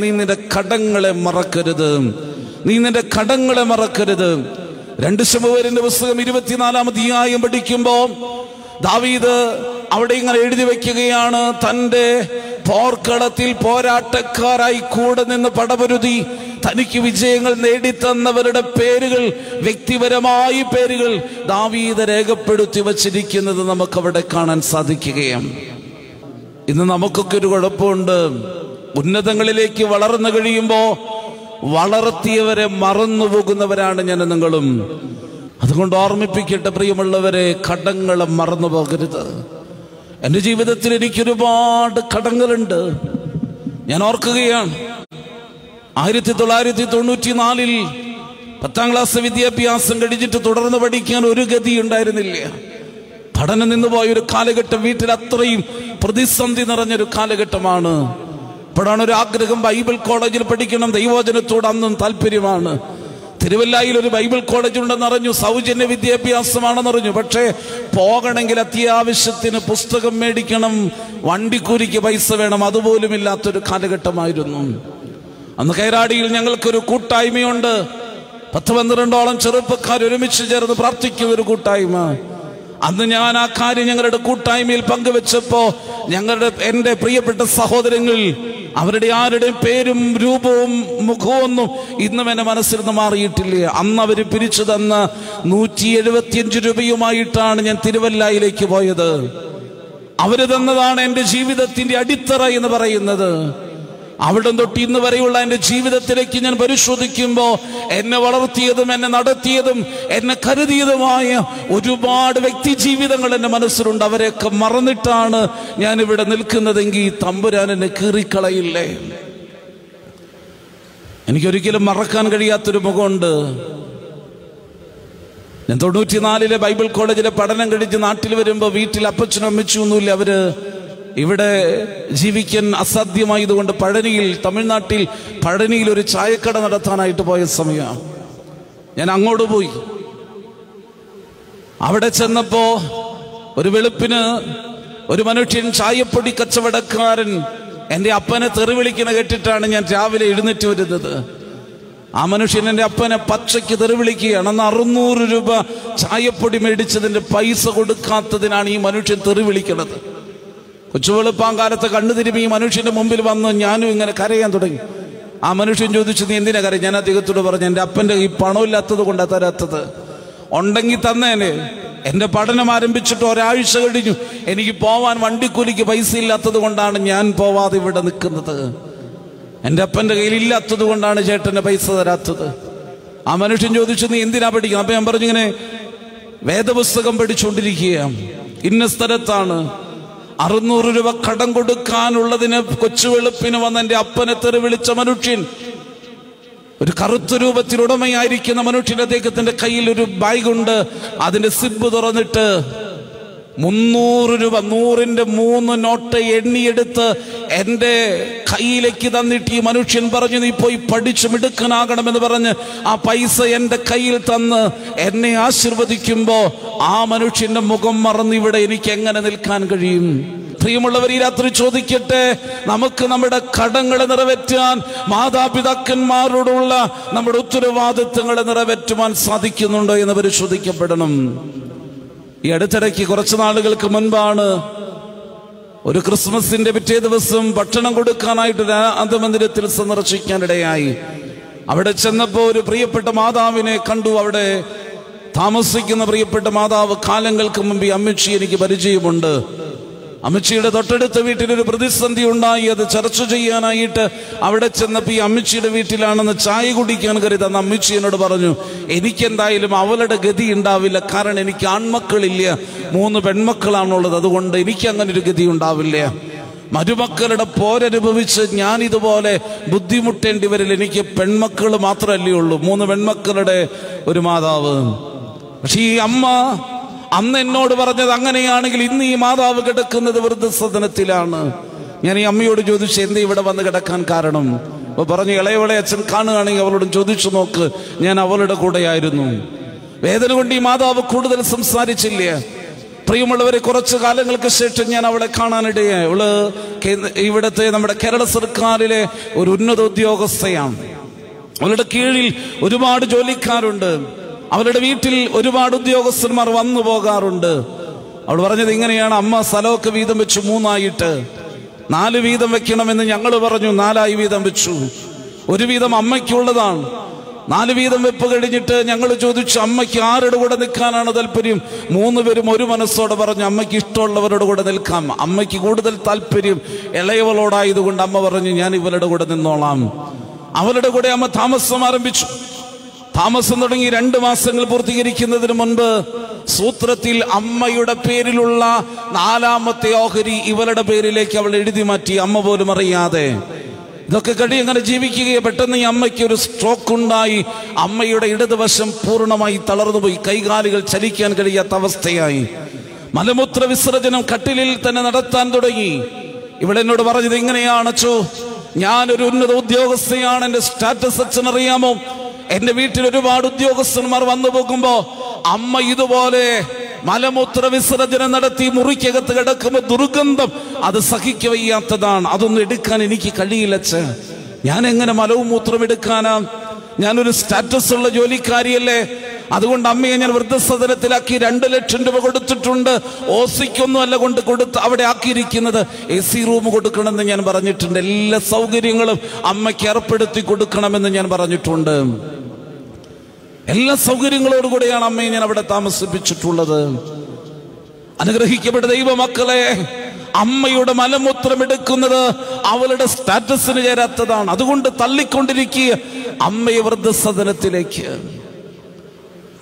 നീ നിന്റെ കടങ്ങളെ മറക്കരുത്. നീ നിന്റെ കടങ്ങളെ മറക്കരുത്. രണ്ട് ശമുവരിന്റെ പുസ്തകം ഇരുപത്തിനാലാം അധ്യായം പഠിക്കുമ്പോ ദാവീദ് അവിടെ ഇങ്ങനെ എഴുതി വെക്കുകയാണ് തന്റെ പോർക്കളത്തിൽ പോരാട്ടക്കാരായി കൂടെ നിന്ന് പടപൊരുതി തനിക്ക് വിജയങ്ങൾ നേടിത്തന്നവരുടെ പേരുകൾ വ്യക്തിപരമായി പേരുകൾ ദാവീദ് രേഖപ്പെടുത്തി വച്ചിരിക്കുന്നത് നമുക്കവിടെ കാണാൻ സാധിക്കുകയാണ്. ഇന്ന് നമുക്കൊക്കെ ഒരു കുഴപ്പമുണ്ട്. ഉന്നതങ്ങളിലേക്ക് വളർന്നു കഴിയുമ്പോൾ വളർത്തിയവരെ മറന്നു പോകുന്നവരാണ് ഞാൻ നിങ്ങളും. അതുകൊണ്ട് ഓർമ്മിപ്പിക്കട്ടെ പ്രിയമുള്ളവരെ കടങ്ങളെ മറന്നു പോകരുത്. എന്റെ ജീവിതത്തിൽ എനിക്ക് ഒരുപാട് കടങ്ങളുണ്ട്. ഞാൻ ഓർക്കുകയാണ്. ആയിരത്തി തൊള്ളായിരത്തി തൊണ്ണൂറ്റി നാലിൽ പത്താം ക്ലാസ് വിദ്യാഭ്യാസം കഴിഞ്ഞിട്ട് തുടർന്ന് പഠിക്കാൻ ഒരു ഗതി ഉണ്ടായിരുന്നില്ല. പഠനം നിന്നുപോയ ഒരു കാലഘട്ടം വീട്ടിൽ അത്രയും പ്രതിസന്ധി നിറഞ്ഞൊരു കാലഘട്ടമാണ്. ഇപ്പോഴാണ് ഒരു ആഗ്രഹം ബൈബിൾ കോളേജിൽ പഠിക്കണം. ദൈവവചനത്തോട് അന്നും താല്പര്യമാണ്. തിരുവല്ലായിൽ ഒരു ബൈബിൾ കോളേജ് ഉണ്ടെന്ന് അറിഞ്ഞു. സൗജന്യ വിദ്യാഭ്യാസമാണെന്ന് അറിഞ്ഞു പക്ഷേ പോകണമെങ്കിൽ അത്യാവശ്യത്തിന് പുസ്തകം മേടിക്കണം. വണ്ടിക്കൂലിക്ക് പൈസ വേണം. അതുപോലും ഇല്ലാത്തൊരു കാലഘട്ടമായിരുന്നു. അന്ന് കൈരാടിയിൽ ഞങ്ങൾക്കൊരു കൂട്ടായ്മയുണ്ട്. പത്ത് പന്ത്രണ്ടോളം ചെറുപ്പക്കാർ ഒരുമിച്ച് ചേർന്ന് പ്രാർത്ഥിക്കും ഒരു കൂട്ടായ്മ. അന്ന് ഞാൻ ആ കാര്യം ഞങ്ങളുടെ കൂട്ടായ്മയിൽ പങ്കുവെച്ചപ്പോ ഞങ്ങളുടെ എന്റെ പ്രിയപ്പെട്ട സഹോദരങ്ങൾ അവരുടെ ആരുടെയും പേരും രൂപവും മുഖവും ഒന്നും ഇന്നും എന്റെ മനസ്സിൽ നിന്ന് മാറിയിട്ടില്ല. അന്ന് അവർ പിരിച്ചു തന്ന നൂറ്റി എഴുപത്തിയഞ്ച് രൂപയുമായിട്ടാണ് ഞാൻ തിരുവല്ലായിലേക്ക് പോയത്. അവർ തന്നതാണ് എന്റെ ജീവിതത്തിന്റെ അടിത്തറ എന്ന് പറയുന്നത്. അവിടെ തൊട്ട് ഇന്ന് വരെയുള്ള എന്റെ ജീവിതത്തിലേക്ക് ഞാൻ പരിശോധിക്കുമ്പോൾ എന്നെ വളർത്തിയതും എന്നെ നടത്തിയതും എന്നെ കരുതിയതുമായ ഒരുപാട് വ്യക്തി ജീവിതങ്ങൾ എന്റെ മനസ്സിലുണ്ട്. അവരെയൊക്കെ മറന്നിട്ടാണ് ഞാൻ ഇവിടെ നിൽക്കുന്നതെങ്കിൽ തമ്പുരാൻ എന്നെ കീറിക്കളയില്ലേ? എനിക്കൊരിക്കലും മറക്കാൻ കഴിയാത്തൊരു മുഖമുണ്ട്. ഞാൻ തൊണ്ണൂറ്റിനാലിലെ ബൈബിൾ കോളേജിലെ പഠനം കഴിച്ച് നാട്ടിൽ വരുമ്പോൾ വീട്ടിൽ അപ്പച്ചനും അമ്മച്ചും അവർ ഇവിടെ ജീവിക്കാൻ അസാധ്യമായതുകൊണ്ട് പഴനിയിൽ തമിഴ്നാട്ടിൽ പഴനിയിൽ ഒരു ചായക്കട നടത്താനായിട്ട് പോയ സമയമാണ് ഞാൻ അങ്ങോട്ട് പോയി. അവിടെ ചെന്നപ്പോ ഒരു വെളുപ്പിന് ഒരു മനുഷ്യൻ ചായപ്പൊടി കച്ചവടക്കാരൻ എന്റെ അപ്പനെ തെറി വിളിക്കണ കേട്ടിട്ടാണ് ഞാൻ രാവിലെ എഴുന്നേറ്റ് വരുന്നത്. ആ മനുഷ്യൻ എന്റെ അപ്പനെ പച്ചയ്ക്ക് തെറി വിളിക്കുകയാണ്. അന്ന് അറുന്നൂറ് രൂപ ചായപ്പൊടി മേടിച്ചതിന്റെ പൈസ കൊടുക്കാത്തതിനാണ് ഈ മനുഷ്യൻ തെറി വിളിക്കുന്നത് കൊച്ചുവെളുപ്പാങ്കാലത്ത് കണ്ണു ഈ മനുഷ്യന്റെ മുമ്പിൽ വന്ന് ഞാനും ഇങ്ങനെ കരയാൻ തുടങ്ങി. ആ മനുഷ്യൻ ചോദിച്ചു നീ എന്തിനാ കരയും ഞാൻ അദ്ദേഹത്തോട് പറഞ്ഞു എന്റെ അപ്പന്റെ ഈ പണമില്ലാത്തത് കൊണ്ടാ തരാത്തത്. ഉണ്ടെങ്കിൽ തന്നേനെ. എന്റെ പഠനം ആരംഭിച്ചിട്ട് ഒരാഴ്ച കഴിഞ്ഞു. എനിക്ക് പോവാൻ വണ്ടിക്കൂലിക്ക് പൈസ ഇല്ലാത്തത് കൊണ്ടാണ് ഞാൻ പോവാതെ ഇവിടെ നിൽക്കുന്നത്. എന്റെ അപ്പന്റെ കയ്യിൽ ഇല്ലാത്തത് കൊണ്ടാണ് ചേട്ടന്റെ പൈസ തരാത്തത്. ആ മനുഷ്യൻ ചോദിച്ചു നീ എന്തിനാ പഠിക്കുന്നത് അപ്പൊ ഞാൻ പറഞ്ഞു ഇങ്ങനെ വേദപുസ്തകം പഠിച്ചുകൊണ്ടിരിക്കുകയാണ്. ഇന്ന സ്ഥലത്താണ് അറുന്നൂറ് രൂപ കടം കൊടുക്കാനുള്ളതിന് കൊച്ചുവെളുപ്പിന് വന്ന എന്റെ അപ്പനെ തെറി വിളിച്ച മനുഷ്യൻ. ഒരു കറുത്ത രൂപത്തിൽ ഉടമയായിരിക്കുന്ന മനുഷ്യൻ അദ്ദേഹത്തിന്റെ കയ്യിൽ ഒരു ബാഗുണ്ട്. അതിന്റെ സിബ് തുറന്നിട്ട് മുന്നൂറ് രൂപ നൂറിന്റെ മൂന്ന് നോട്ട് എണ്ണിയെടുത്ത് എന്റെ കയ്യിലേക്ക് തന്നിട്ട് ഈ മനുഷ്യൻ പറഞ്ഞു നീ പോയി പഠിച്ചു മിടുക്കനാകണമെന്ന് പറഞ്ഞ് ആ പൈസ എന്റെ കയ്യിൽ തന്ന് എന്നെ ആശീർവദിക്കുമ്പോൾ ആ മനുഷ്യന്റെ മുഖം മറന്ന് ഇവിടെ എനിക്ക് എങ്ങനെ നിൽക്കാൻ കഴിയും? പ്രിയമുള്ളവർ ഈ രാത്രി ചോദിക്കട്ടെ നമുക്ക് നമ്മുടെ കടങ്ങളെ നിറവേറ്റാൻ മാതാപിതാക്കന്മാരോടുള്ള നമ്മുടെ ഉത്തരവാദിത്തങ്ങളെ നിറവേറ്റുവാൻ സാധിക്കുന്നുണ്ടോ എന്ന് പരിശോധിക്കപ്പെടണം. ഈ അടുത്തിടയ്ക്ക് കുറച്ച് നാളുകൾക്ക് മുൻപാണ് ഒരു ക്രിസ്മസിന്റെ പിറ്റേ ദിവസം ഭക്ഷണം കൊടുക്കാനായിട്ട് അന്തമന്ദിരത്തിൽ സന്ദർശിക്കാനിടയായി. അവിടെ ചെന്നപ്പോൾ ഒരു പ്രിയപ്പെട്ട മാതാവിനെ കണ്ടു. അവിടെ താമസിക്കുന്ന പ്രിയപ്പെട്ട മാതാവ് കാലങ്ങൾക്ക് മുമ്പ് അമ്മച്ചി എനിക്ക് പരിചയമുണ്ട്. അമ്മച്ചിയുടെ തൊട്ടടുത്ത വീട്ടിലൊരു പ്രതിസന്ധി ഉണ്ടായി. അത് ചർച്ച ചെയ്യാനായിട്ട് അവിടെ ചെന്നപ്പോൾ ഈ അമ്മച്ചിയുടെ വീട്ടിലാണെന്ന് ചായ കുടിക്കാൻ കരുതി അന്ന് അമ്മച്ചി എന്നോട് പറഞ്ഞു എനിക്കെന്തായാലും അവളുടെ ഗതി ഉണ്ടാവില്ല. കാരണം എനിക്ക് ആൺമക്കളില്ല. മൂന്ന് പെൺമക്കളാണുള്ളത്. അതുകൊണ്ട് എനിക്ക് അങ്ങനെ ഒരു ഗതി ഉണ്ടാവില്ല. മരുമക്കളുടെ പോരനുഭവിച്ച് ഞാൻ ഇതുപോലെ ബുദ്ധിമുട്ടേണ്ടി വരില്ല എനിക്ക് പെൺമക്കൾ മാത്രമല്ലേ ഉള്ളൂ. മൂന്ന് പെൺമക്കളുടെ ഒരു മാതാവ്. പക്ഷെ ഈ അമ്മ അന്ന് എന്നോട് പറഞ്ഞത് അങ്ങനെയാണെങ്കിൽ ഇന്ന് ഈ മാതാവ് കിടക്കുന്നത് വൃദ്ധസദനത്തിലാണ് ഞാൻ ഈ അമ്മയോട് ചോദിച്ചു എന്തേ ഇവിടെ വന്ന് കിടക്കാൻ കാരണം? അപ്പൊ പറഞ്ഞു ഇളയവളെ അച്ഛൻ കാണുകയാണെങ്കിൽ അവളോട് ചോദിച്ചു നോക്ക് ഞാൻ അവളുടെ കൂടെയായിരുന്നു. വേദന കൊണ്ട് ഈ മാതാവ് കൂടുതൽ സംസാരിച്ചില്ല? പ്രിയമുള്ളവരെ കുറച്ച് കാലങ്ങൾക്ക് ശേഷം ഞാൻ അവളെ കാണാനിടയായി അവൾ ഇവിടുത്തെ നമ്മുടെ കേരള സർക്കാരിലെ ഒരു ഉന്നത ഉദ്യോഗസ്ഥയാണ്. അവളുടെ കീഴിൽ ഒരുപാട് ജോലിക്കാരുണ്ട്. അവളുടെ വീട്ടിൽ ഒരുപാട് ഉദ്യോഗസ്ഥന്മാർ വന്നു പോകാറുണ്ട്. അവൾ പറഞ്ഞത് ഇങ്ങനെയാണ് അമ്മ സ്ഥലമൊക്കെ വീതം വെച്ചു മൂന്നായിട്ട്. നാല് വീതം വെക്കണമെന്ന് ഞങ്ങൾ പറഞ്ഞു നാലായി വീതം വെച്ചു. ഒരു വീതം അമ്മയ്ക്കുള്ളതാണ്. നാല് വീതം വെപ്പ് കഴിഞ്ഞിട്ട് ഞങ്ങൾ ചോദിച്ചു അമ്മയ്ക്ക് ആരുടെ കൂടെ നിൽക്കാനാണ് താല്പര്യം? മൂന്ന് പേരും ഒരു മനസ്സോടെ പറഞ്ഞു അമ്മയ്ക്ക് ഇഷ്ടമുള്ളവരുടെ കൂടെ നിൽക്കാം. അമ്മയ്ക്ക് കൂടുതൽ താല്പര്യം ഇളയവളോടായതുകൊണ്ട് അമ്മ പറഞ്ഞു ഞാൻ ഇവരുടെ കൂടെ നിന്നോളാം. അവരുടെ കൂടെ അമ്മ താമസം ആരംഭിച്ചു. താമസം തുടങ്ങി രണ്ട് മാസങ്ങൾ പൂർത്തീകരിക്കുന്നതിന് മുൻപ് സൂത്രത്തിൽ അമ്മയുടെ പേരിലുള്ള നാലാമത്തെ ഓഹരി ഇവളുടെ പേരിലേക്ക് അവൾ എഴുതി മാറ്റി. അമ്മ പോലും അറിയാതെ. ഇതൊക്കെ കടി അങ്ങനെ ജീവിക്കുകയെ? പെട്ടെന്ന് ഈ അമ്മയ്ക്ക് ഒരു സ്ട്രോക്ക് ഉണ്ടായി. അമ്മയുടെ ഇടതുവശം പൂർണമായി തളർന്നുപോയി. കൈകാലുകൾ ചലിക്കാൻ കഴിയാത്ത അവസ്ഥയായി. മലമൂത്ര വിസർജനം കട്ടിലിൽ തന്നെ നടത്താൻ തുടങ്ങി. ഇവളെന്നോട് പറഞ്ഞത് അച്ചോ ഞാനൊരു ഉന്നത ഉദ്യോഗസ്ഥയാണ് എന്റെ സ്റ്റാറ്റസ് അച്ഛനറിയാമോ? എന്റെ വീട്ടിൽ ഒരുപാട് ഉദ്യോഗസ്ഥന്മാർ വന്നു പോകുമ്പോ അമ്മ ഇതുപോലെ മലമൂത്ര വിസർജനം നടത്തി മുറിക്കകത്ത് കിടക്കുമ്പോൾ ദുർഗന്ധം അത് സഹിക്കവയ്യാത്തതാണ് അതൊന്നും എടുക്കാൻ എനിക്ക് കഴിയില്ലച്ച ഞാൻ എങ്ങനെ മലവും മൂത്രം എടുക്കാനാ? ഞാനൊരു സ്റ്റാറ്റസ് ഉള്ള ജോലിക്കാരിയല്ലേ. അതുകൊണ്ട് അമ്മയെ ഞാൻ വൃദ്ധസദനത്തിലാക്കി രണ്ട് ലക്ഷം രൂപ കൊടുത്തിട്ടുണ്ട്. ഓസിക്കൊന്നും അല്ല കൊണ്ട് കൊടുത്ത് അവിടെ ആക്കിയിരിക്കുന്നത്. എ സി റൂം കൊടുക്കണമെന്ന് ഞാൻ പറഞ്ഞിട്ടുണ്ട്. എല്ലാ സൗകര്യങ്ങളും അമ്മയ്ക്ക് ഏർപ്പെടുത്തി കൊടുക്കണമെന്ന് ഞാൻ പറഞ്ഞിട്ടുണ്ട്. എല്ലാ സൗകര്യങ്ങളോടുകൂടെയാണ് അമ്മയെ ഞാൻ അവിടെ താമസിപ്പിച്ചിട്ടുള്ളത്. അനുഗ്രഹിക്കപ്പെട്ട ദൈവമക്കളെ അമ്മയുടെ മലമൂത്രം എടുക്കുന്നത് അവളുടെ സ്റ്റാറ്റസിന് ചേരാത്തതാണ്. അതുകൊണ്ട് തള്ളിക്കൊണ്ടിരിക്കുക. അമ്മയെ വൃദ്ധസദനത്തിലേക്ക്.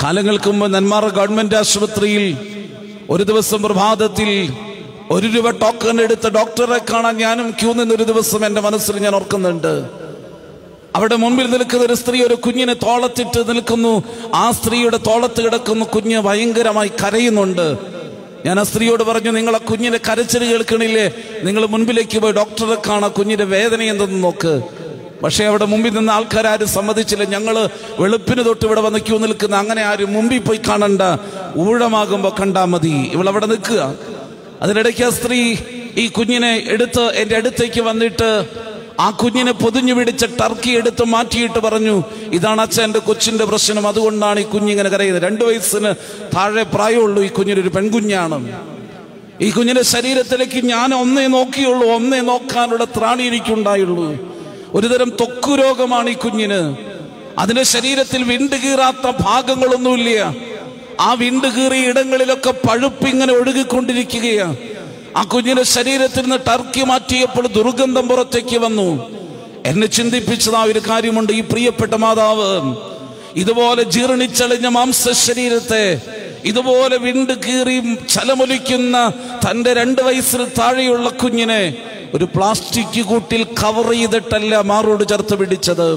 കാലങ്ങൾക്ക് മുമ്പ് നെന്മാറ ഗവൺമെന്റ് ആശുപത്രിയിൽ ഒരു ദിവസം പ്രഭാതത്തിൽ ഒരു രൂപ ടോക്കൺ എടുത്ത ഡോക്ടറെ കാണാൻ ഞാനും ക്യൂ നിന്നൊരു ദിവസം എന്റെ മനസ്സിൽ ഞാൻ ഓർക്കുന്നുണ്ട്. അവിടെ മുമ്പിൽ നിൽക്കുന്ന ഒരു സ്ത്രീ ഒരു കുഞ്ഞിനെ തോളത്തിട്ട് നിൽക്കുന്നു. ആ സ്ത്രീയുടെ തോളത്ത് കിടക്കുന്ന. കുഞ്ഞ് ഭയങ്കരമായി കരയുന്നുണ്ട്. ഞാൻ ആ സ്ത്രീയോട് പറഞ്ഞു നിങ്ങൾ ആ കുഞ്ഞിന്റെ കരച്ചിൽ കേൾക്കണില്ലേ? നിങ്ങൾ മുൻപിലേക്ക് പോയി ഡോക്ടറെ കാണാൻ കുഞ്ഞിന്റെ വേദന എന്തെന്ന് നോക്ക്. പക്ഷേ അവിടെ മുമ്പിൽ നിന്ന് ആൾക്കാരും സമ്മതിച്ചില്ല. ഞങ്ങൾ വെളുപ്പിന് തൊട്ട് ഇവിടെ വന്ന് ക്യൂ നിൽക്കുന്ന. അങ്ങനെ ആരും മുമ്പിൽ പോയി കാണണ്ട. ഊഴമാകുമ്പോ കണ്ടാ മതി. ഇവളവിടെ നിൽക്കുക. അതിനിടയ്ക്ക് ആ സ്ത്രീ ഈ കുഞ്ഞിനെ എടുത്ത് എന്റെ അടുത്തേക്ക് വന്നിട്ട് ആ കുഞ്ഞിനെ പൊതിഞ്ഞു പിടിച്ച ടർക്കി എടുത്ത് മാറ്റിയിട്ട് പറഞ്ഞു ഇതാണ് അച്ഛൻ എന്റെ കൊച്ചിന്റെ പ്രശ്നം. അതുകൊണ്ടാണ് ഈ കുഞ്ഞിങ്ങനെ കരയുന്നത്. രണ്ട് വയസ്സിന് താഴെ പ്രായമുള്ളൂ ഈ കുഞ്ഞിനൊരു പെൺകുഞ്ഞാണ്. ഈ കുഞ്ഞിന്റെ ശരീരത്തിലേക്ക് ഞാൻ ഒന്നേ നോക്കിയുള്ളൂ. ഒന്നേ നോക്കാനുള്ള ത്രാണി എനിക്കുണ്ടായുള്ളൂ. ഒരുതരം തൊക്കു രോഗമാണ് ഈ കുഞ്ഞിന്. അതിന്റെ ശരീരത്തിൽ വിണ്ടുകീറാത്ത ഭാഗങ്ങളൊന്നുമില്ല. ആ വിണ്ടുകീറിയ ഇടങ്ങളിലൊക്കെ പഴുപ്പിങ്ങനെ ഒഴുകിക്കൊണ്ടിരിക്കുകയാണ്. ആ കുഞ്ഞിന്റെ ശരീരത്തിൽ നിന്ന് ടർക്കി മാറ്റിയപ്പോൾ ദുർഗന്ധം പുറത്തേക്ക് വന്നു. എന്നെ ചിന്തിപ്പിച്ചത് ആ ഒരു കാര്യമുണ്ട് ഈ പ്രിയപ്പെട്ട മാതാവ്. ഇതുപോലെ ജീർണിച്ചളിഞ്ഞ മാംസ ശരീരത്തെ ഇതുപോലെ വിണ്ട് കീറി ചലമൊലിക്കുന്ന തന്റെ രണ്ട് വയസ്സിൽ താഴെയുള്ള കുഞ്ഞിനെ ഒരു പ്ലാസ്റ്റിക് കൂട്ടിൽ കവർ ചെയ്തിട്ടല്ല മാറോട് ചേർത്ത് പിടിച്ചത്.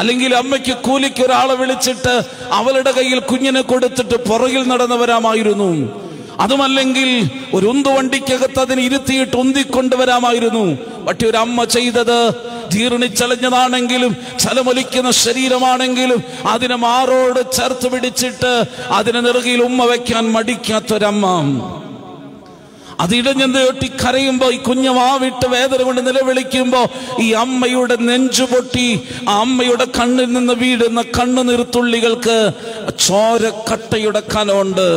അല്ലെങ്കിൽ അമ്മയ്ക്ക് കൂലിക്ക് ഒരാളെ വിളിച്ചിട്ട് അവളുടെ കയ്യിൽ കുഞ്ഞിനെ കൊടുത്തിട്ട് പുറകിൽ നടന്നവരാമായിരുന്നു. അതുമല്ലെങ്കിൽ ഒരു ഉന്തുവണ്ടിക്കകത്ത് അതിന് ഇരുത്തിയിട്ട് ഉന്തിക്കൊണ്ടുവരാമായിരുന്നു പക്ഷെ ഒരു അമ്മ ചെയ്തത് ജീർണിച്ചലഞ്ഞതാണെങ്കിലും ചലമൊലിക്കുന്ന ശരീരമാണെങ്കിലും അതിനെ മാറോട് ചേർത്ത് പിടിച്ചിട്ട് അതിനെ നെറുകയിൽ ഉമ്മ വയ്ക്കാൻ മടിക്കാത്തൊരമ്മ. അത് ഇടഞ്ഞെന്ന് ഒട്ടി കരയുമ്പോ ഈ കുഞ്ഞു വാവിട്ട് വേദന കൊണ്ട് നിലവിളിക്കുമ്പോ ഈ അമ്മയുടെ നെഞ്ചു പൊട്ടി ആ അമ്മയുടെ കണ്ണിൽ നിന്ന് വീടുന്ന കണ്ണുനീർത്തുള്ളികൾക്ക് ചോരക്കട്ടയുടെ കനമുണ്ട്.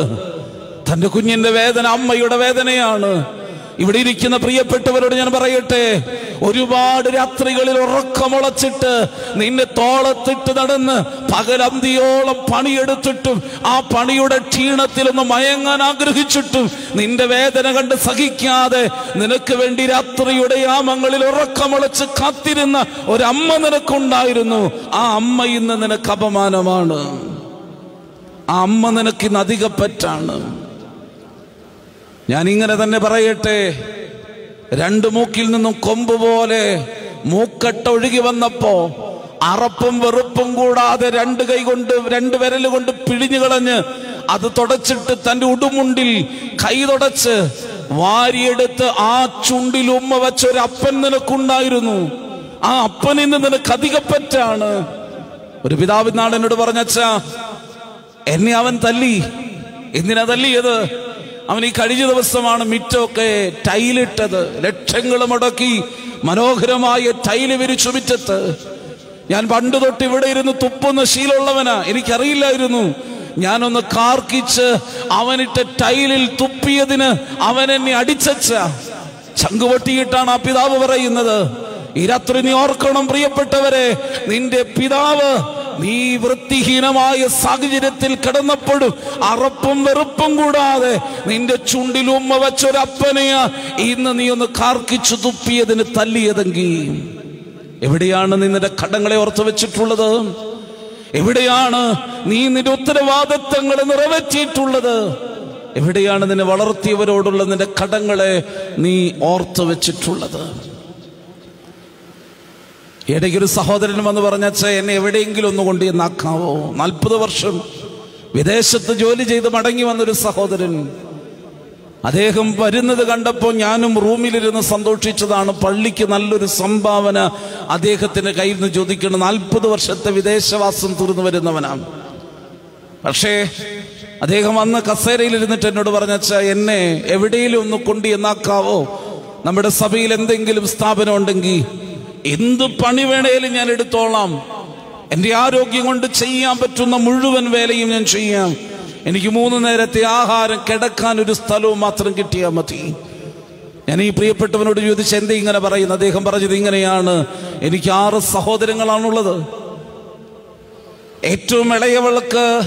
തന്റെ കുഞ്ഞിന്റെ വേദന അമ്മയുടെ വേദനയാണ്. ഇവിടെ ഇരിക്കുന്ന പ്രിയപ്പെട്ടവരോട് ഞാൻ പറയട്ടെ ഒരുപാട് രാത്രികളിൽ ഉറക്കമുളച്ചിട്ട് നിന്നെ തോളത്തിട്ട് നടന്ന് പകലന്തിയോളം പണിയെടുത്തിട്ടും ആ പണിയുടെ ക്ഷീണത്തിൽ ഒന്ന് മയങ്ങാൻ ആഗ്രഹിച്ചിട്ടും നിന്റെ വേദന കണ്ട് സഹിക്കാതെ നിനക്ക് വേണ്ടി രാത്രിയുടെ യാമങ്ങളിൽ ഉറക്കമുളച്ച് കാത്തിരുന്ന ഒരമ്മ നിനക്കുണ്ടായിരുന്നു. ആ അമ്മ ഇന്ന് നിനക്ക് അപമാനമാണ്. ആ അമ്മ നിനക്ക് ഇന്ന് അധികപ്പറ്റാണ്. ഞാൻ ഇങ്ങനെ തന്നെ പറയട്ടെ. രണ്ട് മൂക്കിൽ നിന്നും കൊമ്പ് പോലെ മൂക്കട്ട ഒഴുകി വന്നപ്പോ അറപ്പും വെറുപ്പും കൂടാതെ രണ്ട് കൈ കൊണ്ട് രണ്ട് വിരൽ കൊണ്ട് പിഴിഞ്ഞു കളഞ്ഞ് അത് തുടച്ചിട്ട് തന്റെ ഉടുമുണ്ടിൽ കൈ തുടച്ച് വാരിയെടുത്ത് ആ ചുണ്ടിൽ ഉമ്മ വെച്ച ഒരു അപ്പൻ നിനക്കുണ്ടായിരുന്നു. ആ അപ്പൻ ഇന്ന് നിനക്ക് അധികപ്പറ്റാണ്. ഒരു പിതാവിനാട് എന്നോട് പറഞ്ഞച്ചാ എന്നെ അവൻ തല്ലി. എന്തിനാ തല്ലിയത്? അവൻ ഈ കഴിഞ്ഞ ദിവസമാണ് മിറ്റമൊക്കെ ടൈലിട്ടത്. ലക്ഷങ്ങൾ മുടക്കി മനോഹരമായ ടൈൽ വിരിച്ചു മിറ്റത്ത്. ഞാൻ പണ്ട് തൊട്ട് ഇവിടെ ഇരുന്ന് തുപ്പുന്ന ശീലമുള്ളവനാ. എനിക്കറിയില്ലായിരുന്നു. ഞാനൊന്ന് കാർക്കിച്ച് അവനിട്ട ടൈലിൽ തുപ്പിയതിന് അവൻ എന്നെ അടിച്ചച്ച. ചങ്കുപൊട്ടിയിട്ടാണ് ആ പിതാവ് പറയുന്നത്. ഈ രാത്രി നീ ഓർക്കണം പ്രിയപ്പെട്ടവരെ. നിന്റെ പിതാവ് നീ വൃത്തിഹീനമായ സാഹചര്യത്തിൽ കിടന്നപ്പോഴും അറപ്പും വെറുപ്പും കൂടാതെ നിന്റെ ചുണ്ടിൽ ഉമ്മ വെച്ചൊരപ്പനെയാ. ഇന്ന് നീ ഒന്ന് കാർക്കിച്ചു തുപ്പിയതിന് തല്ലിയതെങ്കിൽ. എവിടെയാണ് നിന്റെ കടങ്ങളെ ഓർത്തു വെച്ചിട്ടുള്ളത്? എവിടെയാണ് നീ നിന്റെ ഉത്തരവാദിത്തങ്ങൾ നിറവേറ്റിയിട്ടുള്ളത്? എവിടെയാണ് നിന്നെ വളർത്തിയവരോടുള്ള നിന്റെ കടങ്ങളെ നീ ഓർത്തു വെച്ചിട്ടുള്ളത്? ഇടയ്ക്കൊരു സഹോദരൻ വന്ന് പറഞ്ഞച്ച എന്നെ എവിടെയെങ്കിലും ഒന്ന് കൊണ്ട് നാക്കാവോ നാൽപ്പത് വർഷം വിദേശത്ത് ജോലി ചെയ്ത് മടങ്ങി വന്നൊരു സഹോദരൻ. അദ്ദേഹം വരുന്നത് കണ്ടപ്പോൾ ഞാനും റൂമിലിരുന്ന് സന്തോഷിച്ചതാണ്. പള്ളിക്ക് നല്ലൊരു സംഭാവന അദ്ദേഹത്തിന്റെ കയ്യിൽ നിന്ന് ചോദിക്കണം. നാൽപ്പത് വർഷത്തെ വിദേശവാസം തീർന്നു വരുന്നവനാണ്. പക്ഷേ അദ്ദേഹം അന്ന് കസേരയിൽ ഇരുന്നിട്ട് എന്നോട് പറഞ്ഞച്ച എന്നെ എവിടെയെങ്കിലും ഒന്ന് കൊണ്ട് എന്നാക്കാവോ നമ്മുടെ സഭയിൽ എന്തെങ്കിലും സ്ഥാപനം ഉണ്ടെങ്കിൽ എന്ത് പണി വേണേലും ഞാൻ എടുത്തോളാം. എന്റെ ആരോഗ്യം കൊണ്ട് ചെയ്യാൻ പറ്റുന്ന മുഴുവൻ വേലയും ഞാൻ ചെയ്യാം. എനിക്ക് മൂന്ന് നേരത്തെ ആഹാരം കിടക്കാൻ ഒരു സ്ഥലവും മാത്രം കിട്ടിയാൽ മതി. ഞാൻ ഈ പ്രിയപ്പെട്ടവനോട് ചോദിച്ച് എന്തേ ഇങ്ങനെ പറയുന്നു? അദ്ദേഹം പറഞ്ഞത് ഇങ്ങനെയാണ്. എനിക്ക് ആറ് സഹോദരങ്ങളാണുള്ളത്. ഏറ്റവും ഇളയവൾക്ക്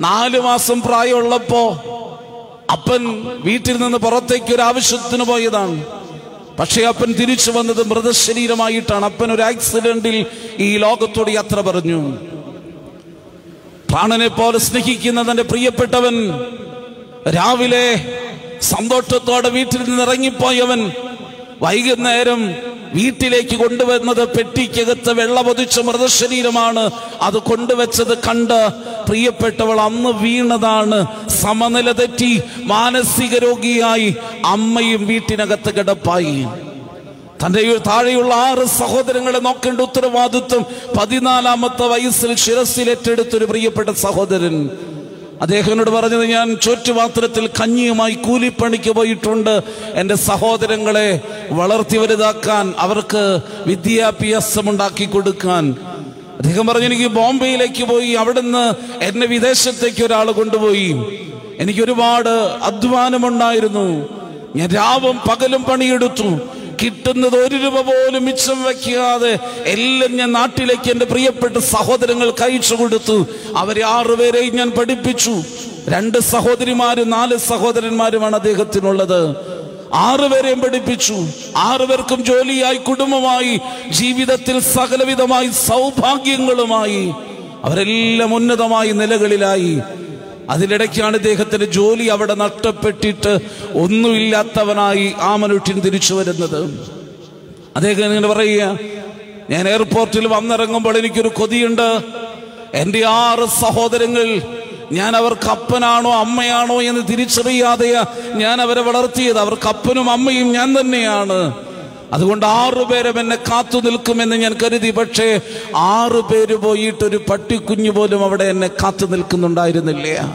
നാലു മാസം പ്രായമുള്ളപ്പോ അപ്പൻ വീട്ടിൽ നിന്ന് പുറത്തേക്ക് ഒരു ആവശ്യത്തിന് പോയതാണ്. പക്ഷേ അപ്പൻ തിരിച്ചു വന്നത് മൃതശരീരമായിട്ടാണ്. അപ്പൻ ഒരു ആക്സിഡന്റിൽ ഈ ലോകത്തോട് യാത്ര പറഞ്ഞു. പ്രാണനെ പോലെ സ്നേഹിക്കുന്ന തന്റെ പ്രിയപ്പെട്ടവൻ രാവിലെ സന്തോഷത്തോടെ വീട്ടിൽ നിന്ന് ഇറങ്ങിപ്പോയവൻ വൈകുന്നേരം വീട്ടിലേക്ക് കൊണ്ടുവന്നത് പെട്ടിക്കകത്ത് വെള്ള പൊതിച്ച മൃതശരീരമാണ്. അത് കൊണ്ടുവച്ചത് കണ്ട് പ്രിയപ്പെട്ടവൾ അന്ന് വീണതാണ്. സമനില തെറ്റി മാനസിക രോഗിയായി അമ്മയും വീട്ടിനകത്ത് കിടപ്പായി. തന്റെ താഴെയുള്ള ആറ് സഹോദരങ്ങളെ നോക്കേണ്ട ഉത്തരവാദിത്വം പതിനാലാമത്തെ വയസ്സിൽ ശിരസിലേറ്റെടുത്തൊരു പ്രിയപ്പെട്ട സഹോദരൻ. അദ്ദേഹത്തിനോട് പറഞ്ഞത് ഞാൻ ചുറ്റുപാത്രത്തിൽ കഞ്ഞിയുമായി കൂലിപ്പണിക്ക് പോയിട്ടുണ്ട്. എന്റെ സഹോദരങ്ങളെ വളർത്തി വലുതാക്കാൻ അവർക്ക് വിദ്യാഭ്യാസം ഉണ്ടാക്കി കൊടുക്കാൻ. അദ്ദേഹം പറഞ്ഞു എനിക്ക് ബോംബെയിലേക്ക് പോയി അവിടുന്ന് എന്നെ വിദേശത്തേക്ക് ഒരാൾ കൊണ്ടുപോയി. എനിക്ക് ഒരുപാട് അധ്വാനമുണ്ടായിരുന്നു. ഞാൻ രാവും പകലും പണിയെടുത്തു. കിട്ടുന്നത് ഒരു രൂപ പോലും മിച്ചം വെക്കാതെ എല്ലാം ഞാൻ നാട്ടിലേക്ക് എന്റെ പ്രിയപ്പെട്ട സഹോദരങ്ങൾ കഴിച്ചു കൊടുത്തു. അവരെ ആറുപേരെയും ഞാൻ പഠിപ്പിച്ചു. രണ്ട് സഹോദരിമാരും നാല് സഹോദരന്മാരുമാണ് അദ്ദേഹത്തിനുള്ളത്. ആറുപേരെയും പഠിപ്പിച്ചു. ആറുപേർക്കും ജോലിയായി കുടുംബമായി ജീവിതത്തിൽ സകലവിധമായി സൗഭാഗ്യങ്ങളുമായി. അവരെല്ലാം ഉന്നതമായി നിലകളിലായി. അതിലിടയ്ക്കാണ് ഇദ്ദേഹത്തിന്റെ ജോലി അവിടെ നഷ്ടപ്പെട്ടിട്ട് ഒന്നുമില്ലാത്തവനായി ആ മനുഷ്യൻ തിരിച്ചു വരുന്നത്. അദ്ദേഹം ഇങ്ങനെ പറയുക ഞാൻ എയർപോർട്ടിൽ വന്നിറങ്ങുമ്പോൾ എനിക്കൊരു കൊതിയുണ്ട്. എന്റെ ആറ് സഹോദരങ്ങൾ ഞാൻ അവർക്ക് അപ്പനാണോ അമ്മയാണോ എന്ന് തിരിച്ചറിയാതെയാ ഞാൻ അവരെ വളർത്തിയത്. അവർക്ക് അപ്പനും അമ്മയും ഞാൻ തന്നെയാണ്. അതുകൊണ്ട് ആറുപേരും എന്നെ കാത്തു നിൽക്കുമെന്ന് ഞാൻ കരുതി പക്ഷേ ആറു പേര് പോയിട്ട് ഒരു പട്ടിക്കുഞ്ഞു പോലും അവിടെ എന്നെ കാത്തു നിൽക്കുന്നുണ്ടായിരുന്നില്ല.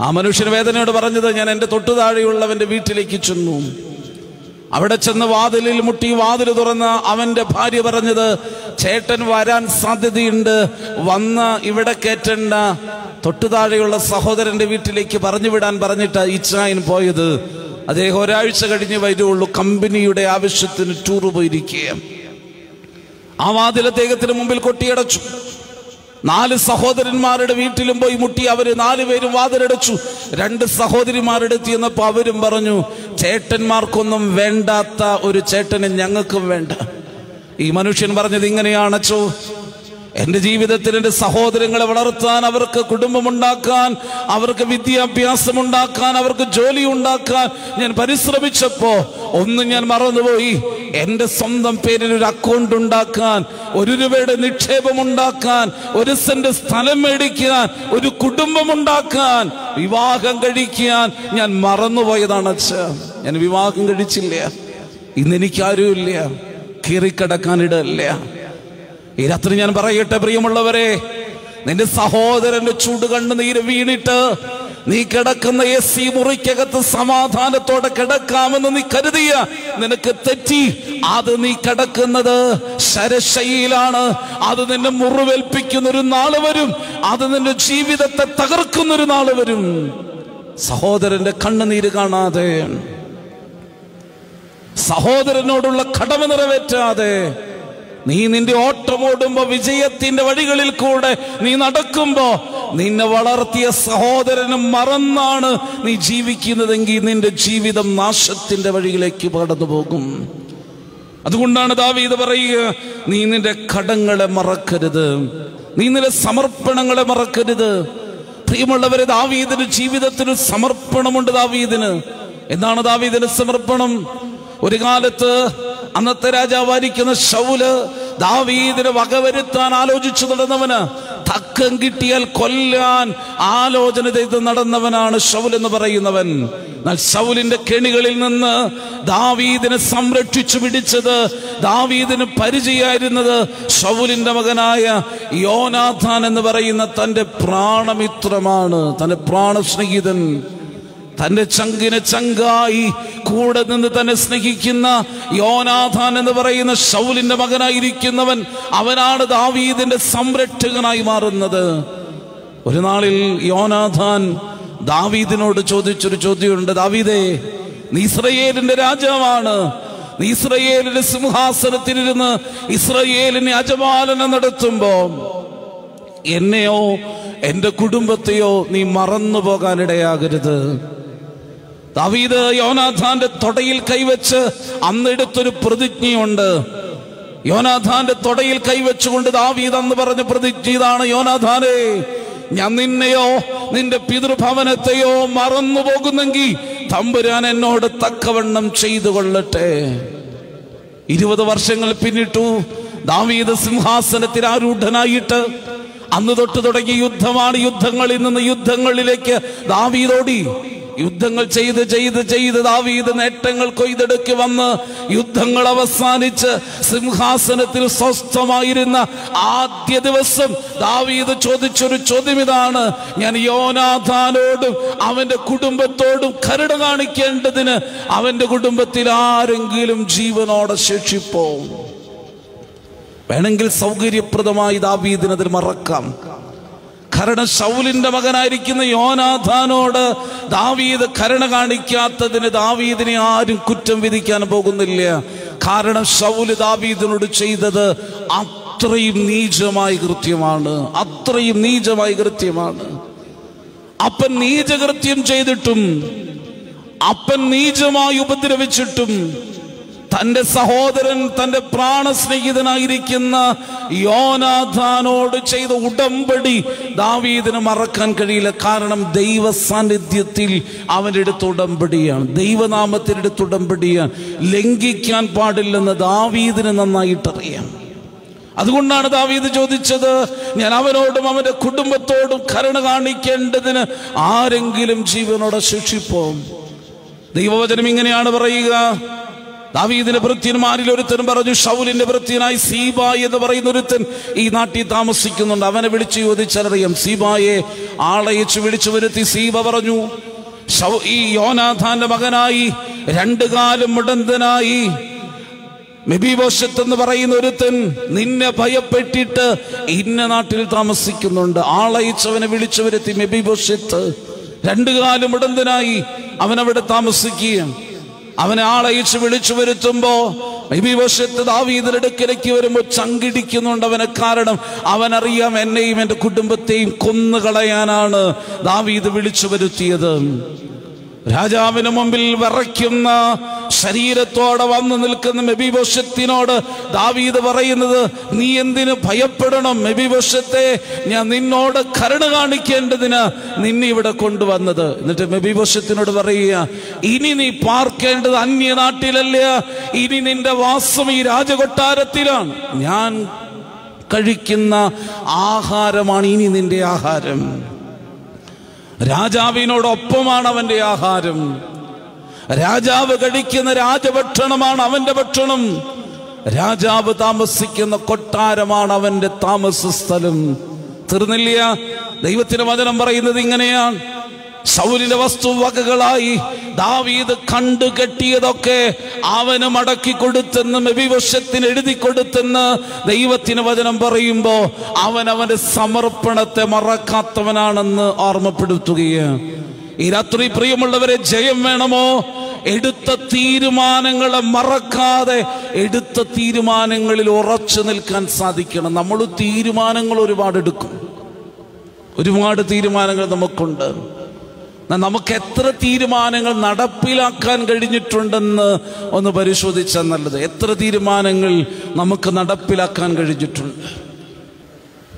ആ മനുഷ്യൻ വേദനയോട് പറഞ്ഞത് ഞാൻ എന്റെ തൊട്ടു താഴെയുള്ളവന്റെ വീട്ടിലേക്ക് ചെന്നു. അവിടെ ചെന്ന് വാതിലിൽ മുട്ടി വാതിൽ തുറന്ന് അവന്റെ ഭാര്യ പറഞ്ഞത് ചേട്ടൻ വരാൻ സാധ്യതയുണ്ട്. വന്ന് ഇവിടെ കയറ്റണ്ട. തൊട്ടു താഴെയുള്ള സഹോദരന്റെ വീട്ടിലേക്ക് പറഞ്ഞു വിടാൻ പറഞ്ഞിട്ട് ഇച്ചായൻ പോയത്. അദ്ദേഹം ഒരാഴ്ച കഴിഞ്ഞ് വരികയുള്ളൂ. കമ്പനിയുടെ ആവശ്യത്തിന് ടൂർ പോയിരിക്കുകയും ആ വാതിൽ അദ്ദേഹത്തിന് മുമ്പിൽ കൊട്ടിയടച്ചു. നാല് സഹോദരന്മാരുടെ വീട്ടിലും പോയി മുട്ടി അവർ നാലുപേരും വാതിലടച്ചു. രണ്ട് സഹോദരിമാരുടെ എത്തിയെന്നപ്പോ അവരും പറഞ്ഞു ചേട്ടന്മാർക്കൊന്നും വേണ്ടാത്ത ഒരു ചേട്ടന് ഞങ്ങൾക്കും വേണ്ട. ഈ മനുഷ്യൻ പറഞ്ഞത് ഇങ്ങനെയാണച്ചോ എന്റെ ജീവിതത്തിൽ എന്റെ സഹോദരങ്ങളെ വളർത്താൻ അവർക്ക് കുടുംബമുണ്ടാക്കാൻ അവർക്ക് വിദ്യാഭ്യാസം ഉണ്ടാക്കാൻ അവർക്ക് ജോലി ഉണ്ടാക്കാൻ ഞാൻ പരിശ്രമിച്ചപ്പോ ഒന്നും ഞാൻ മറന്നുപോയി. എന്റെ സ്വന്തം പേരിൽ ഒരു അക്കൗണ്ട് ഉണ്ടാക്കാൻ ഒരു രൂപയുടെ നിക്ഷേപം ഉണ്ടാക്കാൻ ഒരു സെന്റ് സ്ഥലം മേടിക്കാൻ ഒരു കുടുംബം ഉണ്ടാക്കാൻ വിവാഹം കഴിക്കാൻ ഞാൻ മറന്നുപോയതാണ് അച്ഛ. ഞാൻ വിവാഹം കഴിച്ചില്ല. ഇന്ന് എനിക്കാരുമില്ല കീറിക്കിടക്കാനിടല്ല ഈ രാത്രി ഞാൻ പറയട്ടെ പ്രിയമുള്ളവരെ. നിന്റെ സഹോദരന്റെ ചൂട് കണ്ട് നീര് വീണിട്ട് നീ കിടക്കുന്ന എ സി മുറിക്കകത്ത് സമാധാനത്തോടെ കിടക്കാമെന്ന് നീ കരുതിയ. നിനക്ക് തെറ്റി. അത് നീ കിടക്കുന്നത് ശരശയിലാണ് അത് നിന്നെ മുറിവേൽപ്പിക്കുന്ന ഒരു നാൾ വരും. അത് നിന്റെ ജീവിതത്തെ തകർക്കുന്ന ഒരു നാൾ വരും. സഹോദരന്റെ കണ്ണുനീര് കാണാതെ. സഹോദരനോടുള്ള കടമ നിറവേറ്റാതെ. നീ നിന്റെ ഓട്ടമോടുമ്പോ വിജയത്തിന്റെ വഴികളിൽ കൂടെ നീ നടക്കുമ്പോ നിന്നെ വളർത്തിയ സഹോദരനും മറന്നാണ് നീ ജീവിക്കുന്നതെങ്കിൽ നിന്റെ ജീവിതം നാശത്തിന്റെ വഴിയിലേക്ക് കടന്നു പോകും അതുകൊണ്ടാണ് ദാവീത് പറയുക നീ നിന്റെ കടങ്ങളെ മറക്കരുത്. നീ നിന്റെ സമർപ്പണങ്ങളെ മറക്കരുത്. പ്രിയമുള്ളവരെ ദാവീദിന് ജീവിതത്തിന് സമർപ്പണമുണ്ട് ദാവീദിന്. എന്താണ് ദാവീദിന് സമർപ്പണം? ഒരു കാലത്ത് അന്നത്തെ രാജാവായിരിക്കുന്ന ശൗൽ ദാവീദിനെ വകവരുത്താൻ ആലോചിച്ചു നടന്നവന്. തക്കം കിട്ടിയാൽ കൊല്ലാൻ ആലോചന ചെയ്ത് നടന്നവനാണ് ഷൗൽ എന്ന് പറയുന്നവൻ. എന്നാൽ ഷൗലിന്റെ കെണികളിൽ നിന്ന് ദാവീദിനെ സംരക്ഷിച്ചു പിടിച്ചത് ദാവീദിന് പരിചയമായിരുന്നത് ഷൗലിന്റെ മകനായ യോനാഥാൻ എന്ന് പറയുന്ന തന്റെ പ്രാണമിത്രമാണ് തന്റെ പ്രാണസ്നേഹിതൻ. തന്റെ ചങ്കിന് ചങ്കായി കൂടെ നിന്ന് തന്നെ സ്നേഹിക്കുന്ന യോനാഥാൻ എന്ന് പറയുന്ന ഷൗലിന്റെ മകനായിരിക്കുന്നവൻ അവനാണ് ദാവീദിന്റെ സംരക്ഷകനായി മാറുന്നത്. ഒരു നാളിൽ യോനാഥാൻ ദാവീദിനോട് ചോദിച്ചൊരു ചോദ്യമുണ്ട്. ദാവീദേ നീ രാജാവാണ്. നീ ഇസ്രയേലിന്റെ സിംഹാസനത്തിലിരുന്ന് ഇസ്രയേലിനെ അജപാലനം നടത്തുമ്പോ എന്നെയോ എന്റെ കുടുംബത്തെയോ നീ മറന്നു പോകാനിടയാകരുത് ദാവീദ് യോനാഥാന്റെ തൊടയിൽ കൈവച്ച് അന്നെടുത്തൊരു പ്രതിജ്ഞയുണ്ട്. യോനാഥാന്റെ തൊടയിൽ കൈവച്ചുകൊണ്ട് ദാവീദ് എന്ന് പറഞ്ഞ പ്രതിജ്ഞ ഇതാണ് യോനാഥാനെ ഞാൻ നിന്നെയോ നിന്റെ പിതൃഭവനത്തെയോ മറന്നു പോകുന്നെങ്കിൽ തമ്പുരാൻ എന്നോട് തക്കവണ്ണം ചെയ്തു കൊള്ളട്ടെ ഇരുപത് വർഷങ്ങൾ പിന്നിട്ടു ദാവീദ് സിംഹാസനത്തിൽ ആരൂഢനായിട്ട് അന്ന് തൊട്ട് തുടങ്ങിയ യുദ്ധമാണ് യുദ്ധങ്ങളിൽ നിന്ന് യുദ്ധങ്ങളിലേക്ക് ദാവീദോടി യുദ്ധങ്ങൾ ചെയ്ത് ചെയ്ത് ചെയ്ത് ദാവീദ് നേട്ടങ്ങൾ കൊയ്തെടുക്കി വന്ന് യുദ്ധങ്ങൾ അവസാനിച്ച് സിംഹാസനത്തിൽ സ്വസ്ഥമായിരുന്ന ആദ്യ ദിവസം ദാവീദ് ചോദിച്ചൊരു ചോദ്യം ഇതാണ് ഞാൻ യോനാഥാനോടും അവന്റെ കുടുംബത്തോടും കരുണ കാണിക്കേണ്ടതിന് അവന്റെ കുടുംബത്തിൽ ആരെങ്കിലും ജീവനോടെ ശേഷിപ്പോ? വേണമെങ്കിൽ സൗകര്യപ്രദമായി ദാവീദിനതിൽ മറക്കാം. കാരണം ശൗലിന്റെ മകനായിരിക്കുന്ന യോനാഥാനോട് ദാവീദ് കരുണ കാണിക്കാത്തതിന് ദാവീദിനെ ആരും കുറ്റം വിധിക്കാൻ പോകുന്നില്ല. കാരണം ശൗൽ ദാവീദിനോട് ചെയ്തത് അത്രയും നീചമായ കൃത്യമാണ്. അത്രയും നീചമായ കൃത്യമാണ്. അപ്പൻ നീചകൃത്യം ചെയ്തിട്ടും അപ്പൻ നീചമായി ഉപദ്രവിച്ചിട്ടും തന്റെ സഹോദരൻ തന്റെ പ്രാണസ്നേഹിതനായിരിക്കുന്ന യോനാഥാനോട് ചെയ്ത ഉടമ്പടി ദാവീദിന് മറക്കാൻ കഴിയില്ല. കാരണം ദൈവ സാന്നിധ്യത്തിൽ അവന്റെ അടുത്ത് ഉടമ്പടിയാണ്. ദൈവനാമത്തിനടുത്ത് ഉടമ്പടിയാണ്. ലംഘിക്കാൻ പാടില്ലെന്ന് ദാവീദിന് നന്നായിട്ടറിയാം. അതുകൊണ്ടാണ് ദാവീദ് ചോദിച്ചത് ഞാൻ അവനോടും അവന്റെ കുടുംബത്തോടും കരുണ കാണിക്കേണ്ടതിന് ആരെങ്കിലും ജീവനോടെ ശിക്ഷിപ്പോം? ദൈവവചനം ഇങ്ങനെയാണ് പറയുക. ദാവീദിന്റെ ഭൃത്യന്മാരിൽ ഒരുത്തൻ പറഞ്ഞു ഷൗലിന്റെ ഭൃത്യനായി സീബായ് എന്ന് പറയുന്ന ഒരുത്തൻ ഈ നാട്ടിൽ താമസിക്കുന്നുണ്ട്. അവനെ വിളിച്ചു ചോദിച്ചറിയാം സീബായെ ആളയച്ച് വിളിച്ചു വരുത്തി. സീബ പറഞ്ഞു ഈ യോനാഥാന്റെ മകനായി രണ്ടു കാലം മുടന്തനായി. മെബിബോഷത്ത് എന്ന് പറയുന്ന ഒരുത്തൻ നിന്നെ ഭയപ്പെട്ടിട്ട് ഇന്ന നാട്ടിൽ താമസിക്കുന്നുണ്ട്. ആളയച്ചവനെ വിളിച്ചു വരുത്തി മെബിബോഷത്ത് രണ്ടു കാലം ഉടന്തനായി അവനവിടെ താമസിക്കുകയാണ്. അവനെ ആളയച്ച് വിളിച്ചു വരുത്തുമ്പോ വശത്ത് ദാവീദിന്റെ അടുക്കലേക്ക് വരുമ്പോ ചങ്കിടിക്കുന്നുണ്ട് അവനെ കാരണം. അവനറിയാം എന്നെയും എന്റെ കുടുംബത്തെയും കൊന്നുകളയാനാണ് ദാവീദ് വിളിച്ചു വരുത്തിയത്. രാജാവിന് മുമ്പിൽ വിറയ്ക്കുന്ന ശരീരത്തോടെ വന്നു നിൽക്കുന്ന മെബിബോഷത്തിനോട് ദാവീദ് പറയുന്നത് നീ എന്തിനു ഭയപ്പെടണം മെബിബോഷത്തെ ഞാൻ നിന്നോട് കരുണ കാണിക്കേണ്ടതിന് നിന്നെ ഇവിടെ കൊണ്ടുവന്നത്. എന്നിട്ട് മെബിബോഷത്തിനോട് പറയുക ഇനി നീ പാർക്കേണ്ടത് അന്യനാട്ടിലല്ല? ഇനി നിന്റെ വാസം ഈ രാജകൊട്ടാരത്തിലാണ്. ഞാൻ കഴിക്കുന്ന ആഹാരമാണ് ഇനി നിന്റെ ആഹാരം. രാജാവിനോടൊപ്പമാണ് അവന്റെ ആഹാരം. രാജാവ് കഴിക്കുന്ന രാജഭക്ഷണമാണ് അവന്റെ ഭക്ഷണം. രാജാവ് താമസിക്കുന്ന കൊട്ടാരമാണ് അവന്റെ താമസ സ്ഥലം തീർന്നില്ല. ദൈവത്തിന്റെ വചനം പറയുന്നത് ഇങ്ങനെയാണ്. സൗലിന്റെ വസ്തുവകകളായി ദാവീദ് കണ്ടു കെട്ടിയതൊക്കെ അവന് മടക്കി കൊടുത്തെന്ന് മെബിവശത്തിന് എഴുതി കൊടുത്തെന്ന് ദൈവത്തിന് വചനം പറയുമ്പോ അവൻ അവന്റെ സമർപ്പണത്തെ മറക്കാത്തവനാണെന്ന് ഓർമ്മപ്പെടുത്തുകയാണ്. ഈ രാത്രി പ്രിയമുള്ളവരെ ജയം വേണമോ? എടുത്ത തീരുമാനങ്ങളെ മറക്കാതെ എടുത്ത തീരുമാനങ്ങളിൽ ഉറച്ചു നിൽക്കാൻ സാധിക്കണം. നമ്മൾ തീരുമാനങ്ങൾ ഒരുപാട് എടുക്കും ഒരുപാട് തീരുമാനങ്ങൾ നമുക്കുണ്ട്. നമുക്ക് എത്ര തീരുമാനങ്ങൾ നടപ്പിലാക്കാൻ കഴിഞ്ഞിട്ടുണ്ടെന്ന് ഒന്ന് പരിശോധിച്ചാൽ നല്ലത്. എത്ര തീരുമാനങ്ങൾ നമുക്ക് നടപ്പിലാക്കാൻ കഴിഞ്ഞിട്ടുണ്ട്.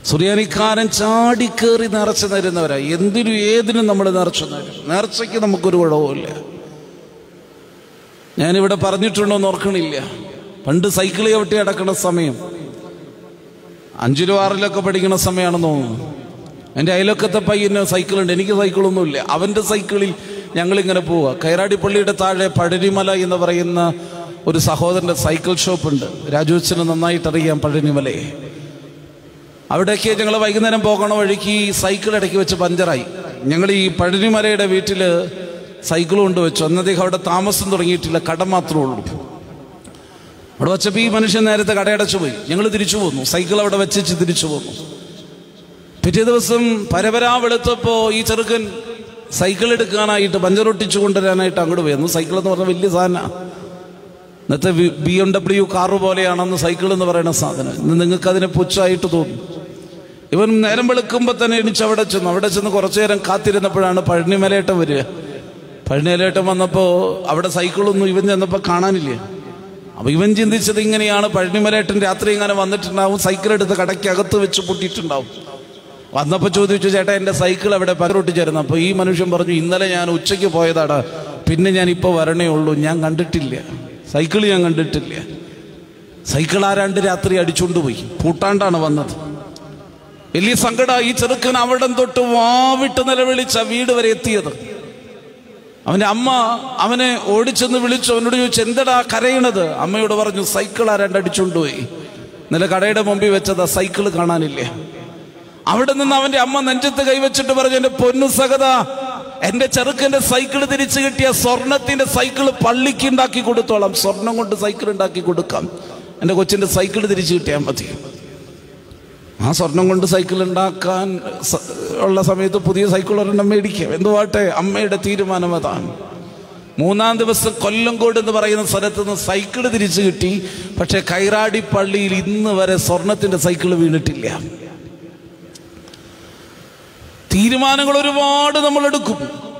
സുറിയാനിക്കാരൻ ചാടിക്കേറി നിറച്ചു തരുന്നവരാ എന്തിനും ഏതിനും നമ്മൾ നിറച്ചു തരും നേർച്ചയ്ക്ക് നമുക്കൊരു കുഴവുമില്ല ഞാനിവിടെ പറഞ്ഞിട്ടുണ്ടോ എന്ന് ഓർക്കണില്ല. പണ്ട് സൈക്കിൾ ചവിട്ടി അടക്കുന്ന സമയം. അഞ്ചിലും ആറിലൊക്കെ പഠിക്കുന്ന സമയമാണെന്ന് തോന്നുന്നു. എന്റെ അയലക്കത്തെ പയ്യന് സൈക്കിളുണ്ട്. എനിക്ക് സൈക്കിളൊന്നുമില്ല. അവന്റെ സൈക്കിളിൽ ഞങ്ങളിങ്ങനെ പോവുക കൈറാടിപ്പള്ളിയുടെ താഴെ പഴനിമല എന്ന് പറയുന്ന ഒരു സഹോദരന്റെ സൈക്കിൾ ഷോപ്പുണ്ട്. രാജുവച്ചന് നന്നായിട്ടറിയാം പഴനിമലയെ. അവിടേക്ക് ഞങ്ങൾ വൈകുന്നേരം പോകണ വഴിക്ക് ഈ സൈക്കിൾ ഇടയ്ക്ക് വെച്ച് പഞ്ചറായി. ഞങ്ങൾ ഈ പഴനിമലയുടെ വീട്ടിൽ സൈക്കിൾ കൊണ്ടുവച്ചു. അന്നദ്ദേഹം അവിടെ താമസം തുടങ്ങിയിട്ടില്ല. കട മാത്രമേ ഉള്ളൂ. അവിടെ വെച്ചപ്പോൾ ഈ മനുഷ്യൻ നേരത്തെ കടയടച്ചു പോയി ഞങ്ങൾ തിരിച്ചു പോന്നു. സൈക്കിൾ അവിടെ വെച്ച് തിരിച്ചു പോന്നു. പിറ്റേ ദിവസം പരപരാ വെളുത്തപ്പോ ഈ ചെറുക്കൻ സൈക്കിൾ എടുക്കാനായിട്ട് പഞ്ചറൊട്ടിച്ചു കൊണ്ടുവരാനായിട്ട് അങ്ങോട്ട് പോയിരുന്നു സൈക്കിൾ എന്ന് പറഞ്ഞ വലിയ സാധന. ഇന്നത്തെ ബി എം ഡബ്ല്യു കാറ് പോലെയാണെന്ന് സൈക്കിൾ എന്ന് പറയുന്ന സാധനം. ഇന്ന് നിങ്ങൾക്ക് അതിനെ പുച്ഛായിട്ട് തോന്നും. ഇവൻ നേരം വെളുക്കുമ്പോൾ തന്നെ എണിച്ച് അവിടെ ചെന്നു. അവിടെ ചെന്ന് കുറച്ചു നേരം കാത്തിരുന്നപ്പോഴാണ് പഴനിമലയേട്ടം വരിക. പഴനിമലയേട്ടം വന്നപ്പോൾ അവിടെ സൈക്കിളൊന്നും ഇവൻ ചെന്നപ്പോൾ കാണാനില്ല. അപ്പൊ ഇവൻ ചിന്തിച്ചത് ഇങ്ങനെയാണ് പഴനിമലയേട്ടൻ രാത്രി ഇങ്ങനെ വന്നിട്ടുണ്ടാവും സൈക്കിൾ എടുത്ത് കടയ്ക്കകത്ത് വെച്ച് പൊട്ടിയിട്ടുണ്ടാവും. വന്നപ്പോ ചോദിച്ചു ചേട്ടാ എന്റെ സൈക്കിൾ അവിടെ പകരൊട്ടിച്ചായിരുന്നു അപ്പോൾ ഈ മനുഷ്യൻ പറഞ്ഞു ഇന്നലെ ഞാൻ ഉച്ചയ്ക്ക് പോയതാണ് പിന്നെ ഞാൻ ഇപ്പോൾ വരണേ ഉള്ളൂ. ഞാൻ കണ്ടിട്ടില്ല. സൈക്കിൾ ഞാൻ കണ്ടിട്ടില്ല. സൈക്കിൾ ആരാണ്ട് രാത്രി അടിച്ചുകൊണ്ട് പോയി. പൂട്ടാണ്ടാണ് വന്നത്. വലിയ സങ്കട ഈ ചെറുക്കൻ അവിടെ തൊട്ട് വാവിട്ട് നിലവിളിച്ച വീട് വരെ എത്തിയത്. അവന്റെ അമ്മ അവനെ ഓടിച്ചെന്ന് വിളിച്ചു. അവനോട് ചോദിച്ചു എന്തടാ കരയണത്? അമ്മയോട് പറഞ്ഞു സൈക്കിൾ ആരാണ്ട് അടിച്ചുകൊണ്ടുപോയി ഇന്നലെ കടയുടെ മുമ്പിൽ വെച്ചതാ. സൈക്കിൾ കാണാനില്ല? അവിടെ നിന്ന് അവന്റെ അമ്മ നെഞ്ചത്ത് കൈവച്ചിട്ട് പറഞ്ഞു എന്റെ പൊന്നു സഹത എന്റെ ചെറുക്കന്റെ സൈക്കിൾ തിരിച്ചു കിട്ടിയ സ്വർണത്തിന്റെ സൈക്കിൾ പള്ളിക്ക് ഉണ്ടാക്കി കൊടുത്തോളാം. സ്വർണം കൊണ്ട് സൈക്കിൾ ഉണ്ടാക്കി കൊടുക്കാം. എന്റെ കൊച്ചിന്റെ സൈക്കിൾ തിരിച്ചു കിട്ടിയാൽ മതി. ആ സ്വർണം കൊണ്ട് സൈക്കിൾ ഉണ്ടാക്കാൻ ഉള്ള സമയത്ത് പുതിയ സൈക്കിൾ ഒരെണ്ണം മേടിക്കാം. എന്തുവാട്ടെ അമ്മയുടെ തീരുമാനം അതാണ്. മൂന്നാം ദിവസം കൊല്ലംകോട് എന്ന് പറയുന്ന സ്ഥലത്ത് നിന്ന് സൈക്കിൾ തിരിച്ചു കിട്ടി. പക്ഷെ കൈറാടി പള്ളിയിൽ ഇന്ന് വരെ സ്വർണത്തിന്റെ സൈക്കിൾ വീണിട്ടില്ല. തീരുമാനങ്ങൾ ഒരുപാട് നമ്മൾ എടുക്കും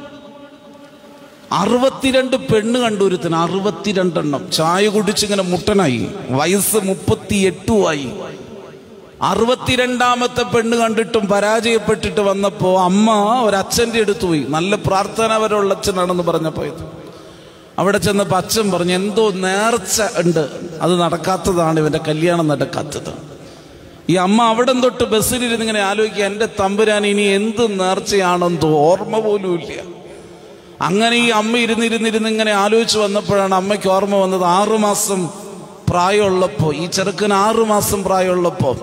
അറുപത്തിരണ്ട് പെണ്ണ് കണ്ടു ഒരുത്തിന് അറുപത്തിരണ്ടെണ്ണം. ചായ കുടിച്ചിങ്ങനെ മുട്ടനായി. വയസ്സ് മുപ്പത്തിയെട്ടുമായി അറുപത്തിരണ്ടാമത്തെ പെണ്ണ് കണ്ടിട്ടും പരാജയപ്പെട്ടിട്ട് വന്നപ്പോ അമ്മ ഒരച്ഛന്റെ അടുത്ത് പോയി. നല്ല പ്രാർത്ഥനാപരമുള്ള അച്ഛനാണെന്ന് പറഞ്ഞപ്പോ ഇത് അവിടെ ചെന്നപ്പോ അച്ഛൻ പറഞ്ഞു എന്തോ നേർച്ച ഉണ്ട്. അത് നടക്കാത്തതാണ് ഇവന്റെ കല്യാണം നടക്കാത്തത്. ഈ അമ്മ അവിടെ തൊട്ട് ബസ്സിലിരുന്ന് ഇങ്ങനെ ആലോചിക്കുക എന്റെ തമ്പുരാൻ ഇനി എന്ത് നേർച്ചയാണെന്തോ ഓർമ്മ പോലും ഇല്ല. അങ്ങനെ ഈ അമ്മ ഇരുന്നിരുന്നിരുന്ന് ഇങ്ങനെ ആലോചിച്ച് വന്നപ്പോഴാണ് അമ്മയ്ക്ക് ഓർമ്മ വന്നത് ആറുമാസം പ്രായമുള്ളപ്പോൾ ഈ ചെറുക്കന് ആറുമാസം പ്രായമുള്ളപ്പോൾ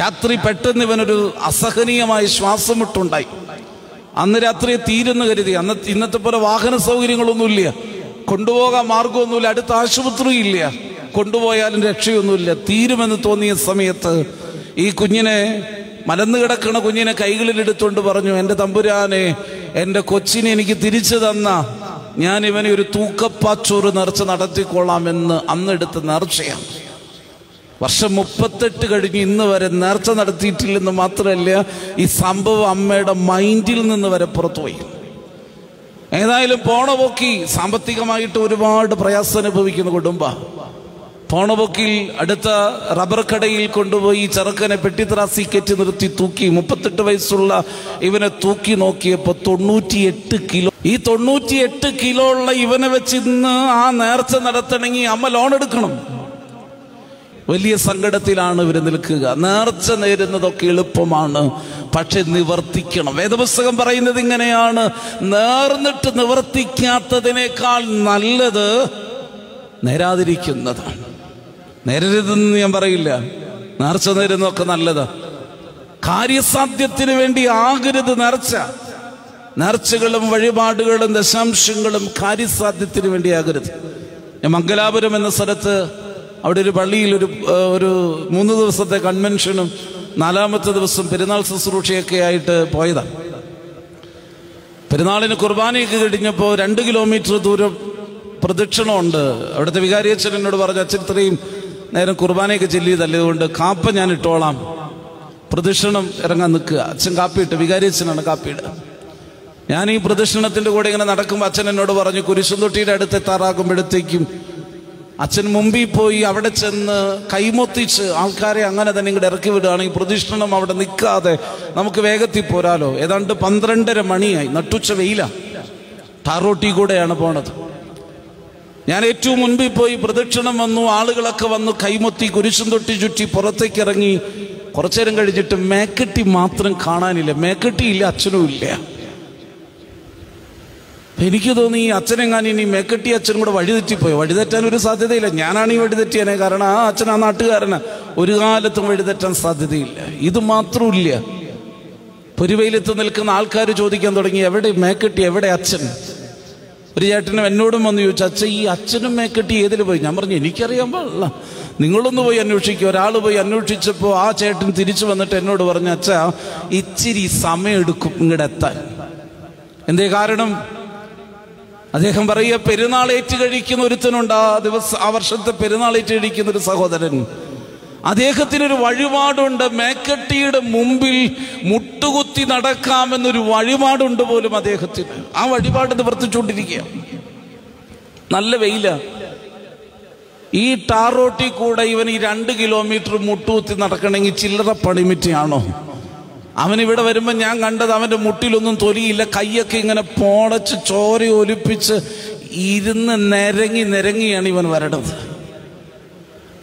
രാത്രി പെട്ടെന്ന് ഇവനൊരു അസഹനീയമായ ശ്വാസം മുട്ടുണ്ടായി അന്ന് രാത്രി തീരുന്ന് കരുതി. അന്ന് ഇന്നത്തെ പോലെ വാഹന സൗകര്യങ്ങളൊന്നുമില്ല. കൊണ്ടുപോകാൻ മാർഗമൊന്നുമില്ല അടുത്ത ആശുപത്രി ഇല്ല. കൊണ്ടുപോയാലും രക്ഷയൊന്നുമില്ല. തീരുമെന്ന് തോന്നിയ സമയത്ത് ഈ കുഞ്ഞിനെ മലന്ന് കിടക്കുന്ന കുഞ്ഞിനെ കൈകളിൽ എടുത്തുകൊണ്ട് പറഞ്ഞു എന്റെ തമ്പുരാനെ എന്റെ കൊച്ചിനെ എനിക്ക് തിരിച്ചു തന്ന. ഞാൻ ഇവനെ ഒരു തൂക്കപ്പാച്ചോറ് നേർച്ച നടത്തിക്കൊള്ളാമെന്ന് അന്ന് എടുത്ത നേർച്ചയാണ്. വർഷം മുപ്പത്തെട്ട് കഴിഞ്ഞ് ഇന്ന് വരെ നേർച്ച നടത്തിയിട്ടില്ലെന്ന് മാത്രമല്ല ഈ സംഭവം അമ്മയുടെ മൈൻഡിൽ നിന്ന് വരെ പുറത്തുപോയി. ഏതായാലും പോണപോക്കി സാമ്പത്തികമായിട്ട് ഒരുപാട് പ്രയാസം അനുഭവിക്കുന്ന കുടുംബ. പോണപോക്കിൽ അടുത്ത റബ്ബർ കടയിൽ കൊണ്ടുപോയി ചെറുക്കനെ പെട്ടിത്രാസി കെറ്റി നിർത്തി തൂക്കി മുപ്പത്തെട്ട് വയസ്സുള്ള ഇവനെ തൂക്കി നോക്കിയപ്പോൾ തൊണ്ണൂറ്റിയെട്ട് കിലോ ഈ തൊണ്ണൂറ്റിയെട്ട് കിലോ ഉള്ള ഇവനെ വെച്ച് ഇന്ന് ആ നേർച്ച നടത്തണമെങ്കിൽ അമ്മ ലോൺ എടുക്കണം. വലിയ സങ്കടത്തിലാണ് ഇവർ നിൽക്കുക. നേർച്ച നേരുന്നതൊക്കെ എളുപ്പമാണ് പക്ഷെ നിവർത്തിക്കണം. വേദപുസ്തകം പറയുന്നത് ഇങ്ങനെയാണ്. നേർന്നിട്ട് നിവർത്തിക്കാത്തതിനേക്കാൾ നല്ലത് നേരാതിരിക്കുന്നതാണ്. നേരരുതെന്ന് ഞാൻ പറയില്ല. നേർച്ച നേരുന്നൊക്കെ നല്ലതാ. കാര്യസാധ്യത്തിന് വേണ്ടി ആകരുത് നേർച്ച. നേർച്ചകളും വഴിപാടുകളും ദശാംശങ്ങളും കാര്യസാധ്യത്തിന് വേണ്ടി ആകരുത്. ഞാൻ മംഗലാപുരം എന്ന സ്ഥലത്ത് അവിടെ ഒരു പള്ളിയിൽ ഒരു ഒരു മൂന്ന് ദിവസത്തെ കൺവെൻഷനും നാലാമത്തെ ദിവസം പെരുന്നാൾ ശുശ്രൂഷയൊക്കെ ആയിട്ട് പോയതാണ് പെരുന്നാളിന് കുർബാനയൊക്കെ കഴിഞ്ഞപ്പോൾ രണ്ട് കിലോമീറ്റർ ദൂരം പ്രദക്ഷിണമുണ്ട്. അവിടുത്തെ വികാരി അച്ഛൻ എന്നോട് പറഞ്ഞു അച്ഛൻ ഇത്രയും നേരം കുർബാനയൊക്കെ ചെല്ലിയതല്ലതുകൊണ്ട് കാപ്പ ഞാൻ ഇട്ടോളാം. പ്രദക്ഷിണം ഇറങ്ങാൻ നിൽക്കുക. അച്ഛൻ കാപ്പിയിട്ട് വികാരി അച്ഛനാണ് കാപ്പിയിടുക ഞാൻ ഈ പ്രദക്ഷിണത്തിന്റെ കൂടെ ഇങ്ങനെ നടക്കുമ്പോൾ അച്ഛൻ എന്നോട് പറഞ്ഞു കുരിശുന്തൊട്ടിയുടെ അടുത്ത് എത്താറാകുമ്പോഴത്തേക്കും അച്ഛൻ മുമ്പിൽ പോയി അവിടെ ചെന്ന് കൈമൊത്തിച്ച് ആൾക്കാരെ അങ്ങനെ തന്നെ ഇങ്ങോട്ട് ഇറക്കി വിടുകയാണെങ്കിൽ പ്രദക്ഷിണം അവിടെ നിൽക്കാതെ നമുക്ക് വേഗത്തിൽ പോരാലോ. ഏതാണ്ട് പന്ത്രണ്ടര മണിയായി. നട്ടുച്ച വെയില. ടാറോട്ടി കൂടെയാണ് പോണത്. ഞാൻ ഏറ്റവും മുൻപിൽ പോയി പ്രദക്ഷിണം വന്നു ആളുകളൊക്കെ വന്നു കൈമൊത്തി കുരിശും തൊട്ടി ചുറ്റി പുറത്തേക്ക് ഇറങ്ങി കുറച്ചു നേരം കഴിഞ്ഞിട്ട് മേക്കെട്ടി മാത്രം കാണാനില്ല. മേക്കട്ടി ഇല്ല അച്ഛനും ഇല്ല. എനിക്ക് തോന്നി ഈ അച്ഛനെങ്ങാനും ഇനി മേക്കെട്ടി അച്ഛനും കൂടെ വഴിതെറ്റിപ്പോയി? വഴിതെറ്റാൻ ഒരു സാധ്യതയില്ല. ഞാനാണ് ഈ വഴിതെറ്റിയനെ. കാരണം ആ അച്ഛൻ ആ നാട്ടുകാരന്. ഒരു കാലത്തും വഴിതെറ്റാൻ സാധ്യതയില്ല. ഇത് മാത്രമില്ല പൊരുവയിലെത്ത് നിൽക്കുന്ന ആൾക്കാർ ചോദിക്കാൻ തുടങ്ങി എവിടെ മേക്കെട്ടി? എവിടെ അച്ഛൻ? ഒരു ചേട്ടനും എന്നോടും വന്ന് ചോദിച്ചു അച്ഛൻ ഈ അച്ഛനും മേക്കട്ടി ഏതിൽ പോയി? ഞാൻ പറഞ്ഞു എനിക്കറിയാൻ പാടില്ല. നിങ്ങളൊന്ന് പോയി അന്വേഷിക്കുക ഒരാൾ പോയി അന്വേഷിച്ചപ്പോൾ ആ ചേട്ടൻ തിരിച്ചു വന്നിട്ട് എന്നോട് പറഞ്ഞു അച്ഛ ഇച്ചിരി സമയമെടുക്കും ഇങ്ങോട്ട് എത്താൻ. എന്തേ കാരണം? അദ്ദേഹം പറയുക പെരുന്നാളേറ്റ് കഴിക്കുന്ന ഒരുത്തനുണ്ട്. ആ ദിവസം ആ വർഷത്തെ പെരുന്നാളേറ്റ് കഴിക്കുന്ന ഒരു സഹോദരൻ. അദ്ദേഹത്തിനൊരു വഴിപാടുണ്ട്. മേക്കട്ടിയുടെ മുമ്പിൽ മുട്ടുകുത്തി നടക്കാമെന്നൊരു വഴിപാടുണ്ട് പോലും അദ്ദേഹത്തിന്. ആ വഴിപാട് നിവർത്തിച്ചുകൊണ്ടിരിക്കുക നല്ല വെയില. ഈ ടാറോട്ടി കൂടെ ഇവൻ ഈ രണ്ട് കിലോമീറ്റർ മുട്ടുകുത്തി നടക്കണമെങ്കിൽ ചില്ലറ പണിമിറ്റിയാണോ? അവൻ ഇവിടെ വരുമ്പോൾ ഞാൻ കണ്ടത് അവന്റെ മുട്ടിലൊന്നും തൊലിയില്ല. കൈയൊക്കെ ഇങ്ങനെ പോടച്ച് ചോര ഒലിപ്പിച്ച് ഇരുന്ന് നിരങ്ങി നിരങ്ങിയാണ് ഇവൻ വരണത്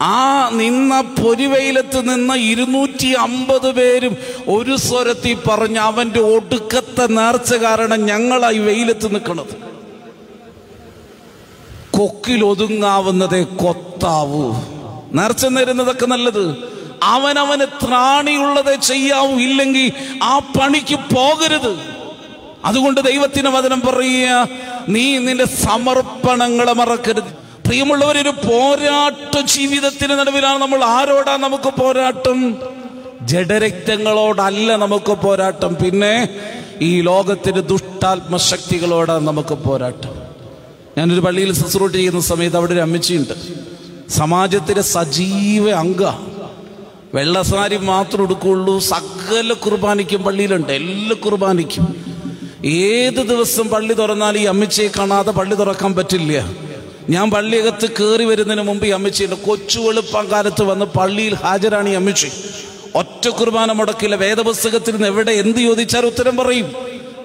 ആ നിന്ന പൊരിവെയിലത്ത് നിന്ന് ഇരുന്നൂറ്റി അമ്പത് പേരും ഒരു സ്വരത്തിൽ പറഞ്ഞ് അവന്റെ ഒടുക്കത്തെ നേർച്ച കാരണം ഞങ്ങളായി വെയിലത്ത് നിൽക്കണത്. കൊക്കിൽ ഒതുങ്ങാവുന്നതേ കൊത്താവൂ. നേർച്ച നേരുന്നതൊക്കെ നല്ലത്. അവനവന് ത്രാണിയുള്ളതേ ചെയ്യാവൂ. ഇല്ലെങ്കിൽ ആ പണിക്ക് പോകരുത്. അതുകൊണ്ട് ദൈവത്തിന് വചനം പറയുക നീ നിന്റെ സമർപ്പണങ്ങളെ മറക്കരുത്. പ്രിയമുള്ളവർ ഒരു പോരാട്ട ജീവിതത്തിന് നടുവിലാണ് നമ്മൾ ആരോടാ നമുക്ക് പോരാട്ടം? ജഡരക്തങ്ങളോടല്ല നമുക്ക് പോരാട്ടം. പിന്നെ ഈ ലോകത്തിന് ദുഷ്ടാത്മശക്തികളോടാണ് നമുക്ക് പോരാട്ടം. ഞാനൊരു പള്ളിയിൽ ശുശ്രൂഷ ചെയ്യുന്ന സമയത്ത് അവിടെ ഒരു അമ്മച്ചിയുണ്ട്. സമാജത്തിലെ സജീവ അംഗ. വെള്ളസാരി മാത്രം എടുക്കുള്ളൂ. സകല കുർബാനിക്കും പള്ളിയിലുണ്ട്. എല്ലാ കുർബാനിക്കും ഏത് ദിവസം പള്ളി തുറന്നാൽ ഈ അമ്മച്ചിയെ കാണാതെ പള്ളി തുറക്കാൻ പറ്റില്ല. ഞാൻ പള്ളിയകത്ത് കയറി വരുന്നതിന് മുമ്പ് ഈ അമ്മച്ചിയുടെ കൊച്ചു വെളുപ്പം വന്ന് പള്ളിയിൽ ഹാജരാണ് ഈ അമ്മച്ചി. ഒറ്റ കുർബാന മുടക്കില്ല. വേദപുസ്തകത്തിൽ നിന്ന് എവിടെ എന്ത് ചോദിച്ചാൽ ഉത്തരം പറയും.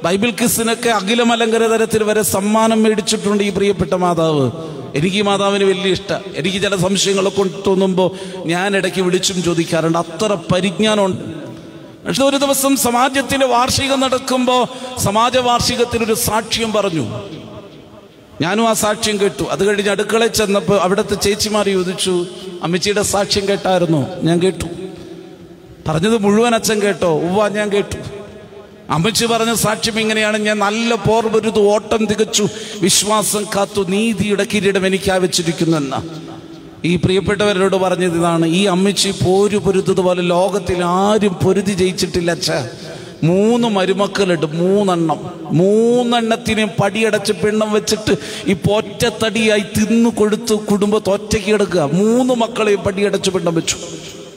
ബൈബിൾ കിസിനൊക്കെ അഖിലമലങ്കര തരത്തിൽ വരെ സമ്മാനം മേടിച്ചിട്ടുണ്ട് ഈ പ്രിയപ്പെട്ട മാതാവ്. എനിക്ക് മാതാവിന് വലിയ ഇഷ്ടം. എനിക്ക് ചില സംശയങ്ങളൊക്കെ തോന്നുമ്പോൾ ഞാൻ ഇടയ്ക്ക് വിളിച്ചും ചോദിക്കാറുണ്ട്. അത്ര പരിജ്ഞാനമുണ്ട്. പക്ഷെ ഒരു ദിവസം സമാജത്തിന്റെ വാർഷികം നടക്കുമ്പോൾ സമാജ വാർഷികത്തിൽ ഒരു സാക്ഷ്യം പറഞ്ഞു. ഞാനും ആ സാക്ഷ്യം കേട്ടു. അത് കഴിഞ്ഞ് അടുക്കളയിൽ ചെന്നപ്പോൾ അവിടുത്തെ ചേച്ചിമാർ ചോദിച്ചു അമ്മച്ചിയുടെ സാക്ഷ്യം കേട്ടായിരുന്നോ? ഞാൻ കേട്ടു. പറഞ്ഞത് മുഴുവൻ അച്ഛൻ കേട്ടോ. ഉവ്വ ഞാൻ കേട്ടു. അമ്മച്ചി പറഞ്ഞ സാക്ഷ്യം ഇങ്ങനെയാണ്. ഞാൻ നല്ല പോർവരുത് ഓട്ടം തികച്ചു. വിശ്വാസം കാത്തു നീതിയുടെ കിരീടം എനിക്കാ വെച്ചിരിക്കുന്നെന്ന. ഈ പ്രിയപ്പെട്ടവരോട് പറഞ്ഞത് ഇതാണ്. ഈ അമ്മച്ചി പോരു പൊരുത്തതുപോലെ ലോകത്തിൽ ആരും പൊരുതി ജയിച്ചിട്ടില്ല മൂന്ന് മരുമക്കളുണ്ട് മൂന്നെണ്ണം. മൂന്നെണ്ണത്തിനെ പടിയടച്ച് പെണ്ണം വെച്ചിട്ട് ഇപ്പൊ ഒറ്റത്തടിയായി തിന്നു കൊടുത്ത് കുടുംബത്തെ ഒറ്റയ്ക്ക് എടുക്കുക. മൂന്ന് മക്കളെയും പടിയടച്ച് പെണ്ണം വെച്ചു.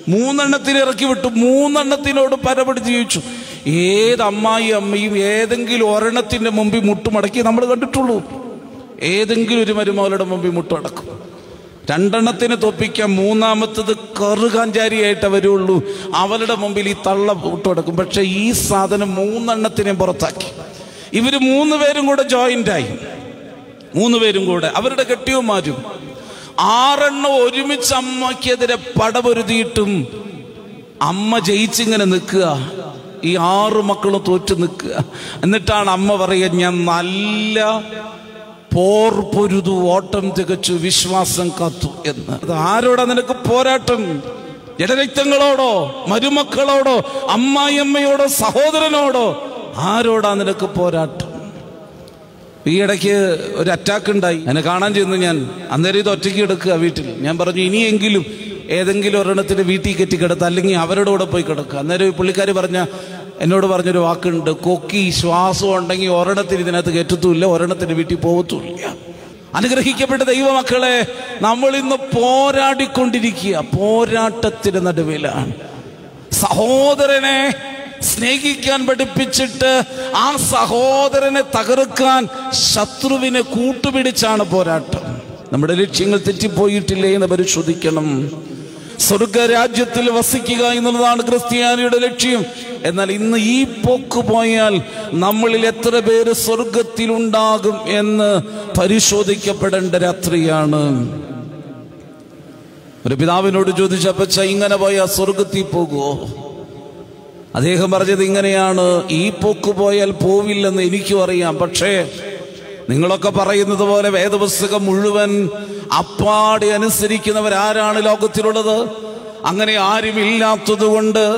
മൂന്നെണ്ണത്തിന് ഇറക്കി വിട്ടു. മൂന്നെണ്ണത്തിനോട് പരപടി ജീവിച്ചു. ഏത് അമ്മായി അമ്മയും ഏതെങ്കിലും ഒരെണ്ണത്തിന്റെ മുമ്പിൽ മുട്ടുമടക്കി നമ്മൾ കണ്ടിട്ടുള്ളൂ. ഏതെങ്കിലും ഒരു മരുമകളുടെ മുമ്പിൽ മുട്ടടക്കും രണ്ടെണ്ണത്തിന് തോപ്പിക്കാൻ മൂന്നാമത്തത് കറുകാഞ്ചാരിയായിട്ട് വരുള്ളൂ. അവരുടെ മുമ്പിൽ ഈ തള്ള കൊടുക്കും. പക്ഷെ ഈ സാധനം മൂന്നെണ്ണത്തിനെ പുറത്താക്കി. ഇവർ മൂന്ന് പേരും കൂടെ ജോയിന്റ് ആയി. മൂന്ന് പേരും കൂടെ. അവരുടെ കെട്ടിയവന്മാരും ആറെണ്ണം ഒരുമിച്ച് അമ്മയ്ക്കെതിരെ പടപൊരുതിയിട്ടും അമ്മ ജയിച്ചിങ്ങനെ നിൽക്കുക. ഈ ആറ് മക്കളും തോറ്റു നിൽക്കുക. എന്നിട്ടാണ് അമ്മ പറയുക ഞാൻ നല്ല പോർ പൊരുതു ഓട്ടം തികച്ചു വിശ്വാസം കാത്തു എന്ന്. അത് ആരോടാ നിനക്ക് പോരാട്ടം? ജഡരക്തങ്ങളോടോ മരുമക്കളോടോ അമ്മായിയമ്മയോടോ സഹോദരനോടോ? ആരോടാ നിനക്ക് പോരാട്ടം? ഈ ഇടയ്ക്ക് ഒരു അറ്റാക്ക് ഉണ്ടായി. എന്നെ കാണാൻ ചെന്നു ഞാൻ. അന്നേരം ഇത് ഒറ്റയ്ക്ക് എടുക്കുക വീട്ടിൽ. ഞാൻ പറഞ്ഞു ഇനിയെങ്കിലും ഏതെങ്കിലും ഒരെണ്ണത്തിന് വീട്ടിൽ കെട്ടി കിടത്തുക അല്ലെങ്കിൽ അവരുടെ കൂടെ പോയി കിടക്കുക. അന്നേരം ഈ പുള്ളിക്കാർ പറഞ്ഞ എന്നോട് പറഞ്ഞൊരു വാക്കുണ്ട് കൊക്കി ശ്വാസം ഉണ്ടെങ്കിൽ ഒരെണ്ണത്തിന് ഇതിനകത്ത് കയറ്റത്തുമില്ല ഒരെണ്ണത്തിന് വീട്ടിൽ പോകത്തുമില്ല അനുഗ്രഹിക്കപ്പെട്ട ദൈവമക്കളെ നമ്മൾ ഇന്ന് പോരാടിക്കൊണ്ടിരിക്കുക. പോരാട്ടത്തിന് നടുവിലാണ്. സഹോദരനെ സ്നേഹിക്കാൻ പഠിപ്പിച്ചിട്ട് ആ സഹോദരനെ തകർക്കാൻ ശത്രുവിനെ കൂട്ടുപിടിച്ചാണ് പോരാട്ടം. നമ്മുടെ ലക്ഷ്യങ്ങൾ തെറ്റിപ്പോയിട്ടില്ലേ എന്ന് പരിശോധിക്കണം. സ്വർഗരാജ്യത്തിൽ വസിക്കുക എന്നുള്ളതാണ് ക്രിസ്ത്യാനിയുടെ ലക്ഷ്യം. എന്നാൽ ഇന്ന് ഈ പോക്ക് പോയാൽ നമ്മളിൽ എത്ര പേര് സ്വർഗത്തിലുണ്ടാകും എന്ന് പരിശോധിക്കപ്പെടേണ്ട രാത്രിയാണ്. ഒരു പിതാവിനോട് ചോദിച്ചപ്പച്ച ഇങ്ങനെ പോയാൽ സ്വർഗത്തിൽ പോകുമോ അദ്ദേഹം പറഞ്ഞത് ഇങ്ങനെയാണ്. ഈ പോക്ക് പോയാൽ പോവില്ലെന്ന് എനിക്കും അറിയാം. പക്ഷേ നിങ്ങളൊക്കെ പറയുന്നത് പോലെ വേദപുസ്തകം മുഴുവൻ അപ്പാടെ അനുസരിക്കുന്നവരാരാണ് ലോകത്തിലുള്ളത്? അങ്ങനെ ആരുമില്ലാത്തത് കൊണ്ട്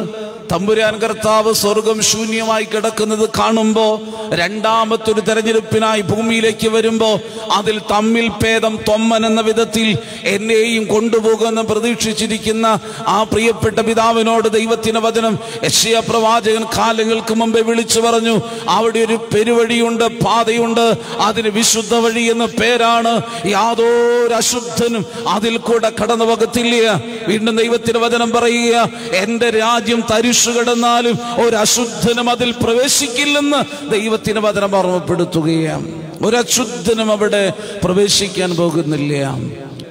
തമ്പുരാൻ കർത്താവ് സ്വർഗം ശൂന്യമായി കിടക്കുന്നത് കാണുമ്പോ രണ്ടാമത്തൊരു തെരഞ്ഞെടുപ്പിനായി ഭൂമിയിലേക്ക് വരുമ്പോ അതിൽ തമ്മിൽ ഭേദം തൊമ്മൻ എന്ന വിധത്തിൽ എന്നെയും കൊണ്ടുപോകുമെന്ന് പ്രതീക്ഷിച്ചിരിക്കുന്ന ആ പ്രിയപ്പെട്ട പിതാവിനോട് ദൈവത്തിന് വചനം യക്ഷയ പ്രവാചകൻ കാലങ്ങൾക്ക് മുമ്പേ വിളിച്ചു പറഞ്ഞു അവിടെ ഒരു പെരുവഴിയുണ്ട് പാതയുണ്ട് അതിന് വിശുദ്ധ വഴി എന്ന പേരാണ് യാതൊരു അശുദ്ധനും അതിൽ കൂടെ കടന്നു വീണ്ടും ദൈവത്തിന് വചനം പറയുക എന്റെ രാജ്യം തരിശു കിടന്നാലും ഒരു അശുദ്ധനും അതിൽ പ്രവേശിക്കില്ലെന്ന് ദൈവത്തിന് വചനം ഓർമ്മപ്പെടുത്തുകയാണ്. ഒരു അശുദ്ധനും അവിടെ പ്രവേശിക്കാൻ പോകുന്നില്ല.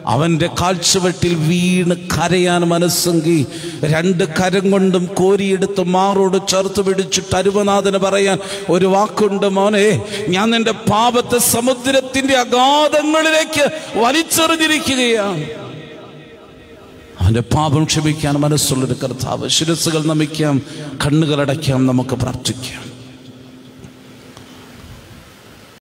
അവന്റെ കാഴ്ചവെട്ടിൽ വീണ് കരയാൻ മനസ്സെങ്കി രണ്ട് കരം കൊണ്ടും കോരിയെടുത്ത് മാറോട് ചേർത്ത് പിടിച്ചിട്ട് അരുവനാഥന് പറയാൻ ഒരു വാക്കുണ്ട് മോനെ ഞാൻ നിന്റെ പാപത്തെ സമുദ്രത്തിന്റെ അഗാധങ്ങളിലേക്ക് വലിച്ചെറിഞ്ഞിരിക്കുകയാണ്. അവന്റെ പാപം ക്ഷമിക്കാൻ മനസ്സുള്ളൊരു കർത്താവ് ശിരസ്സുകൾ നമിക്കാം കണ്ണുകളടയ്ക്കാം നമുക്ക് പ്രാർത്ഥിക്കാം.